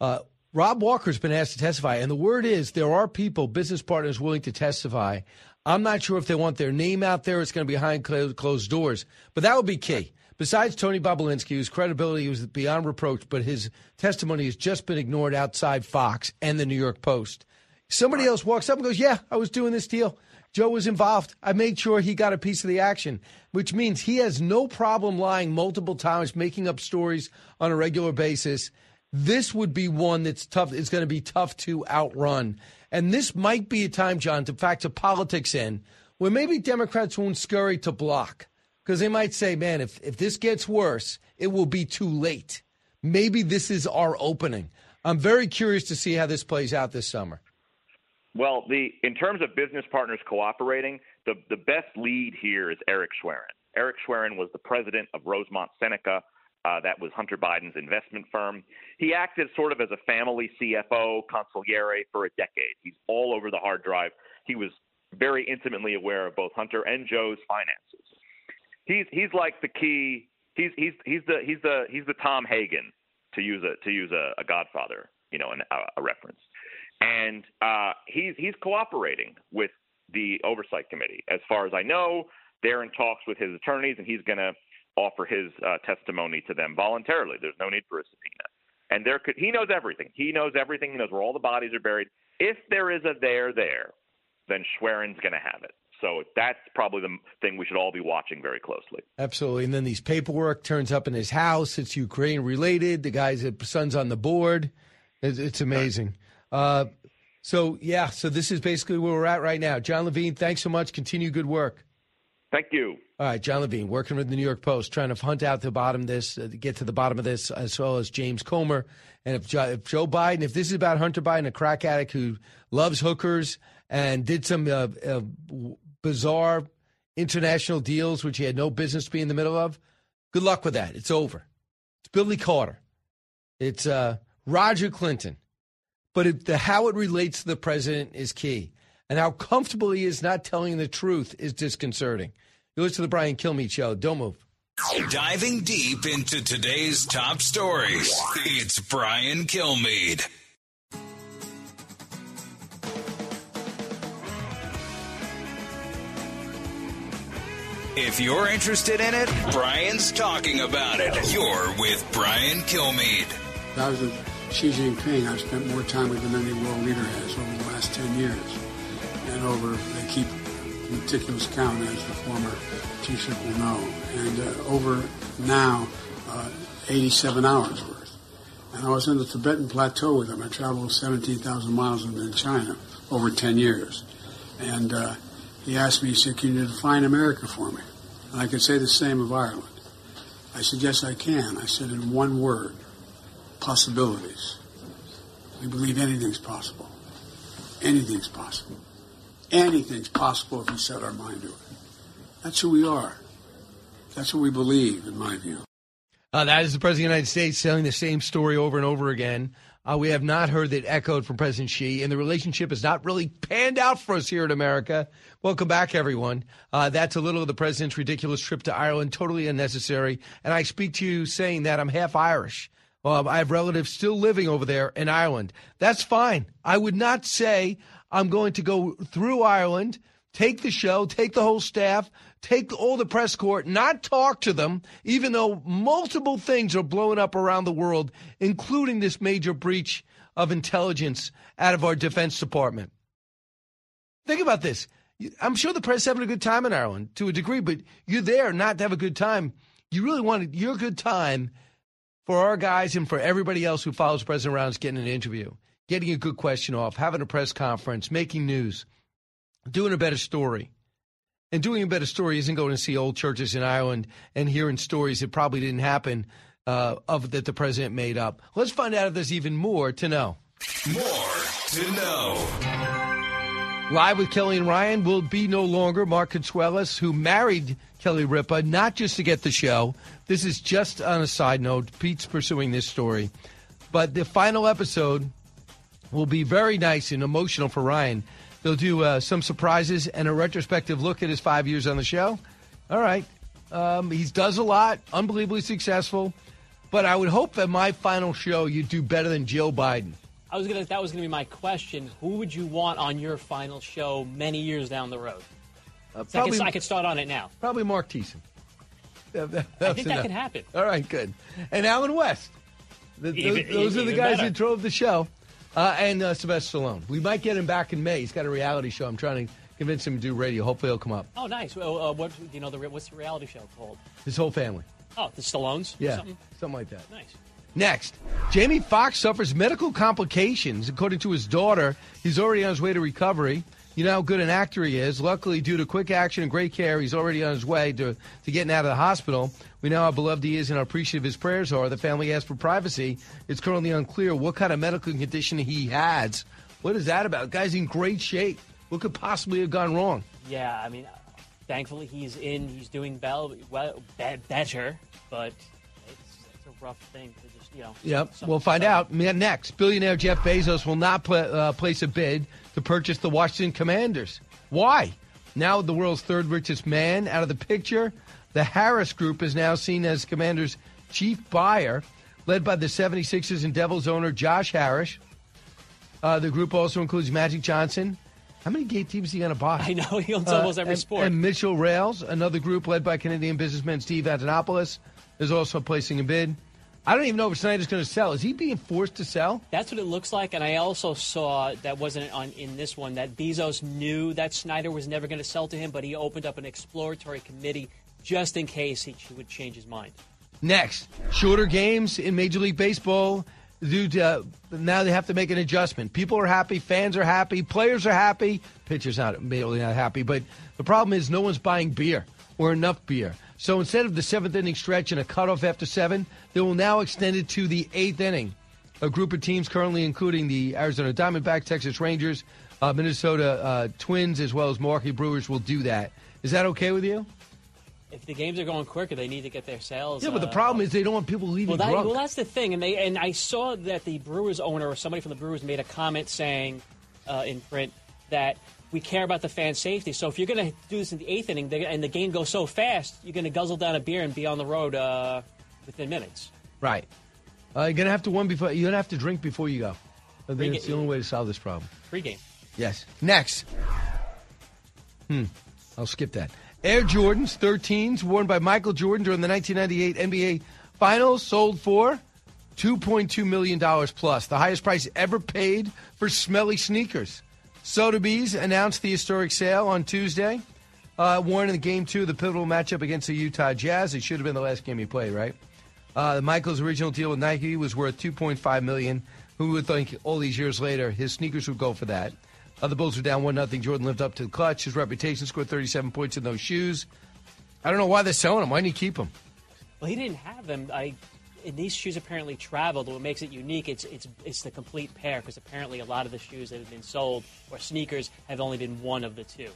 uh, Rob Walker's been asked to testify. And the word is there are people, business partners, willing to testify. I'm not sure if they want their name out there. It's going to be behind closed doors, but that would be key. Besides Tony Bobulinski, whose credibility was beyond reproach, but his testimony has just been ignored outside Fox and the New York Post. Somebody else walks up and goes, Yeah, I was doing this deal. Joe was involved. I made sure he got a piece of the action, which means he has no problem lying multiple times, making up stories on a regular basis. This would be one that's tough. It's going to be tough to outrun. And this might be a time, Jon, to factor politics in, where maybe Democrats won't scurry to block because they might say, man, if, if this gets worse, it will be too late. Maybe this is our opening. I'm very curious to see how this plays out this summer.
Well, the in terms of business partners cooperating, the the best lead here is Eric Schwerin. Eric Schwerin was the president of Rosemont Seneca. Uh, that was Hunter Biden's investment firm. He acted sort of as a family CFO consigliere for a decade. He's all over the hard drive. He was very intimately aware of both Hunter and Joe's finances. He's he's like the key. He's he's he's the he's the he's the Tom Hagen to use a to use a, a Godfather, you know, an, a, a reference. And uh, he's he's cooperating with the oversight committee. As far as I know, they're in talks with his attorneys, and he's going to offer his uh, testimony to them voluntarily. There's no need for a subpoena. And there could he knows everything. He knows everything. He knows where all the bodies are buried. If there is a there there, then Schwerin's going to have it. So that's probably the thing we should all be watching very closely.
Absolutely. And then these paperwork turns up in his house. It's Ukraine related. The guy's son's on the board. It's, it's amazing. Uh, so, yeah, so this is basically where we're at right now. Jon Levine, thanks so much. Continue good work.
Thank you.
All right, Jon Levine, working with the New York Post, trying to hunt out the bottom of this, uh, get to the bottom of this, as well as James Comer. And if Joe, if Joe Biden, if this is about Hunter Biden, a crack addict who loves hookers and did some uh, uh, bizarre international deals, which he had no business to be in the middle of, good luck with that. It's over. It's Billy Carter. It's uh, Roger Clinton. But it, the how it relates to the president is key. And how comfortable he is not telling the truth is disconcerting. You listen to the Brian Kilmeade Show. Don't move.
Diving deep into today's top stories, it's Brian Kilmeade. If you're interested in it, Brian's talking about it. You're with Brian Kilmeade.
I was a
Xi Jinping, I've spent more time with than any world leader has over the last 10 years. And over, they keep meticulous count, as the former Taoiseach will know. And uh, over now, uh, 87 hours worth. And I was in the Tibetan Plateau with him. I traveled 17,000 miles with in China over 10 years. And uh, he asked me, he said, can you define America for me? And I could say the same of Ireland. I said, yes, I can. I said, in one word, possibilities. We believe anything's possible. Anything's possible. Anything's possible if we set our mind to it. That's who we are. That's what we believe, in my view.
Uh, that is the President of the United States telling the same story over and over again. Uh, we have not heard that echoed from President Xi, and the relationship has not really panned out for us here in America. Welcome back, everyone. Uh, that's a little of the president's ridiculous trip to Ireland, totally unnecessary. And I speak to you saying that I'm half Irish. Well, I have relatives still living over there in Ireland. That's fine. I would not say I'm going to go through Ireland, take the show, take the whole staff, take all the press corps, not talk to them, even though multiple things are blowing up around the world, including this major breach of intelligence out of our Defense Department. Think about this. I'm sure the press having a good time in Ireland to a degree, but you're there not to have a good time. You really wanted your good time for our guys and for everybody else who follows President Rounds getting an interview, getting a good question off, having a press conference, making news, doing a better story. And doing a better story isn't going to see old churches in Ireland and hearing stories that probably didn't happen uh, of that the president made up. Let's find out if there's even more to know.
More to know.
Live with Kelly and Ryan will be no longer Mark Consuelos, who married Kelly Ripa, not just to get the show. This is just on a side note. Pete's pursuing this story. But the final episode will be very nice and emotional for Ryan. They'll do uh, some surprises and a retrospective look at his five years on the show. All right. Um, he does a lot, unbelievably successful. But I would hope that my final show you do better than Joe Biden.
I was gonna. That was gonna be my question. Who would you want on your final show many years down the road?
Uh,
So I, can, I can start on it now.
Probably Mark Thiessen. That- that-
I think that
enough.
can happen.
All right, good. And Allen West. The- those,
Even-
those are the guys
better.
who drove the show. Uh, and uh, Sylvester Stallone. We might get him back in May. He's got a reality show. I'm trying to convince him to do radio. Hopefully, he'll come up.
Oh, nice. Well, uh, what you know? The what's the reality show called?
His whole family.
Oh, the Stallones. or
Yeah,
something?
like that.
Nice.
Next, Jamie Foxx suffers medical complications. According to his daughter, he's already on his way to recovery. You know how good an actor he is. Luckily, due to quick action and great care, he's already on his way to, to getting out of the hospital. We know how beloved he is and how appreciative his prayers are. The family asked for privacy. It's currently unclear what kind of medical condition he has. What is that about? The guy's in great shape. What could possibly have gone wrong?
Yeah, I mean, thankfully he's in. He's doing well, well better, but it's, it's a rough thing to just you know.
Yep. We'll find out next. Billionaire Jeff Bezos will not pla uh, place a bid to purchase the Washington Commanders. Why? Now the world's third richest man out of the picture, the Harris Group is now seen as Commanders' chief buyer, led by the 76ers and Devils owner Josh Harris. Uh, the group also includes Magic Johnson. How many gay teams is he going to buy?
I know, he owns almost every
and,
sport.
And Mitchell Rales, another group led by Canadian businessman Steve Antonopoulos, is also placing a bid. I don't even know if Snyder's going to sell. Is he being forced to sell?
That's what it looks like, and I also saw that wasn't on in this one that Bezos knew that Snyder was never going to sell to him, but he opened up an exploratory committee just in case he would change his mind.
Next, shorter games in Major League Baseball. Due to, uh, now they have to make an adjustment. People are happy, fans are happy, players are happy. Pitchers not really not happy, but the problem is no one's buying beer or enough beer. So instead of the seventh inning stretch and a cutoff after seven, they will now extend it to the eighth inning. A group of teams currently including the Arizona Diamondbacks, Texas Rangers, uh, Minnesota uh, Twins, as well as Milwaukee Brewers will do that. Is that okay with you?
If the games are going quicker, they need to get their sales.
Yeah, but the
uh,
problem is they don't want people leaving
Well, that,
drunk.
well, that's the thing, and they and I saw that the Brewers owner or somebody from the Brewers made a comment saying uh, in print that we care about the fan safety. So if you're going to do this in the eighth inning they- and the game goes so fast, you're going to guzzle down a beer and be on the road uh, within minutes.
Right. Uh, you're gonna have to one before. You're gonna have to drink before you go. I think it's the only way to solve this problem.
Pre-game.
Yes. Next. Hmm. I'll skip that. Air Jordans 13s worn by Michael Jordan during the 1998 NBA Finals sold for $2.2 million plus, the highest price ever paid for smelly sneakers. Sotheby's announced the historic sale on Tuesday. Uh, worn in game two of the pivotal matchup against the Utah Jazz. It should have been the last game he played, right? Uh, Michael's original deal with Nike was worth 2.5 million. Who would think all these years later his sneakers would go for that? Uh, the Bulls were down one nothing. Jordan lived up to the clutch. His reputation scored 37 points in those shoes. I don't know why they're selling them. Why didn't he keep them?
Well, he didn't have them. I, and these shoes apparently traveled. What makes it unique, it's it's it's the complete pair because apparently a lot of the shoes that have been sold or sneakers have only been one of the two.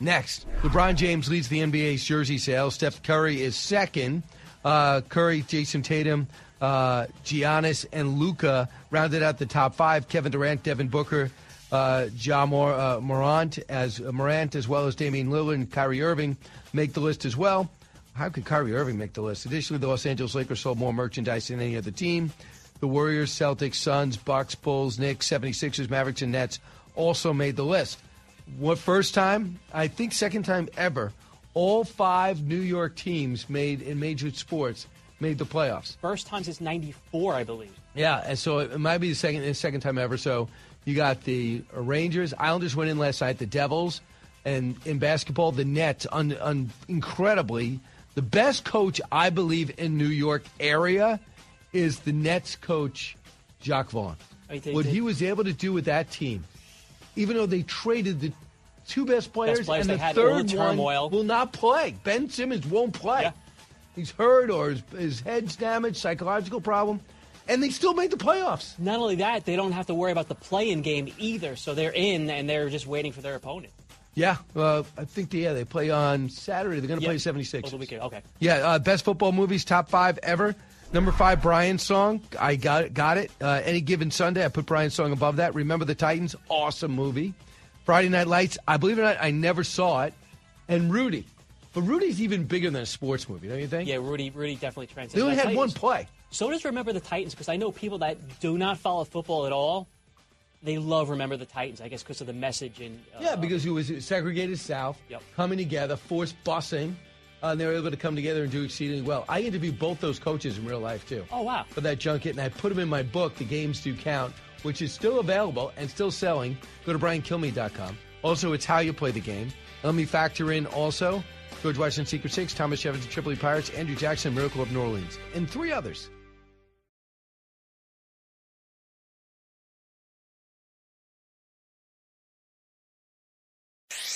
Next, LeBron James leads the NBA's jersey sales. Steph Curry is second. Uh, Curry, Jayson Tatum, uh, Giannis, and Luka rounded out the top five. Kevin Durant, Devin Booker, uh, Ja Mor- uh, Morant, as uh, Morant, as well as Damian Lillard and Kyrie Irving make the list as well. How could Kyrie Irving make the list? Additionally, the Los Angeles Lakers sold more merchandise than any other team. The Warriors, Celtics, Suns, Bucks, Bulls, Knicks, 76ers, Mavericks, and Nets also made the list. What first time? I think second time ever. All five New York teams made in major sports made the playoffs.
First time since '94, I believe.
Yeah, and so it might be the second the second time ever. So you got the Rangers, Islanders went in last night, the Devils, and in basketball, the Nets. Un, un, incredibly, the best coach I believe in New York area is the Nets coach, Jacque Vaughn. What he was able to do with that team, even though they traded the two best players,
players,
and the third one will not play. Ben Simmons won't play. He's hurt or his, his head's damaged, psychological problem, and they still made the playoffs.
Not only that, they don't have to worry about the play-in game either. So they're in and they're just waiting for their opponent.
Yeah, uh, I think they, yeah they play on Saturday. They're going to
Yeah.
play 76.
Oh, the weekend. Okay.
Yeah, uh, best football movies, top five ever. Number five, Brian's song. I got it. Got it. Uh, any given Sunday, I put Brian's song above that. Remember the Titans? Awesome movie. Friday Night Lights. I believe it or not, I never saw it. And Rudy, but Rudy's even bigger than a sports movie, don't you think?
Yeah, Rudy. Rudy definitely transcends.
They only had one play.
So does Remember the Titans because I know people that do not follow football at all. They love Remember the Titans, I guess, because of the message and uh,
Yeah, because it was segregated South,
Yep.
coming together, forced busing. Uh, and they were able to come together and do exceedingly well. I interviewed both those coaches in real life too.
Oh wow!
For that junket, and I put them in my book, The Games Do Count, which is still available and still selling. Go to briankilme.com. Also, it's how you play the game. Let me factor in also George Washington Secret Six, Thomas Jefferson Tripoli Pirates, Andrew Jackson Miracle of New Orleans, and three others.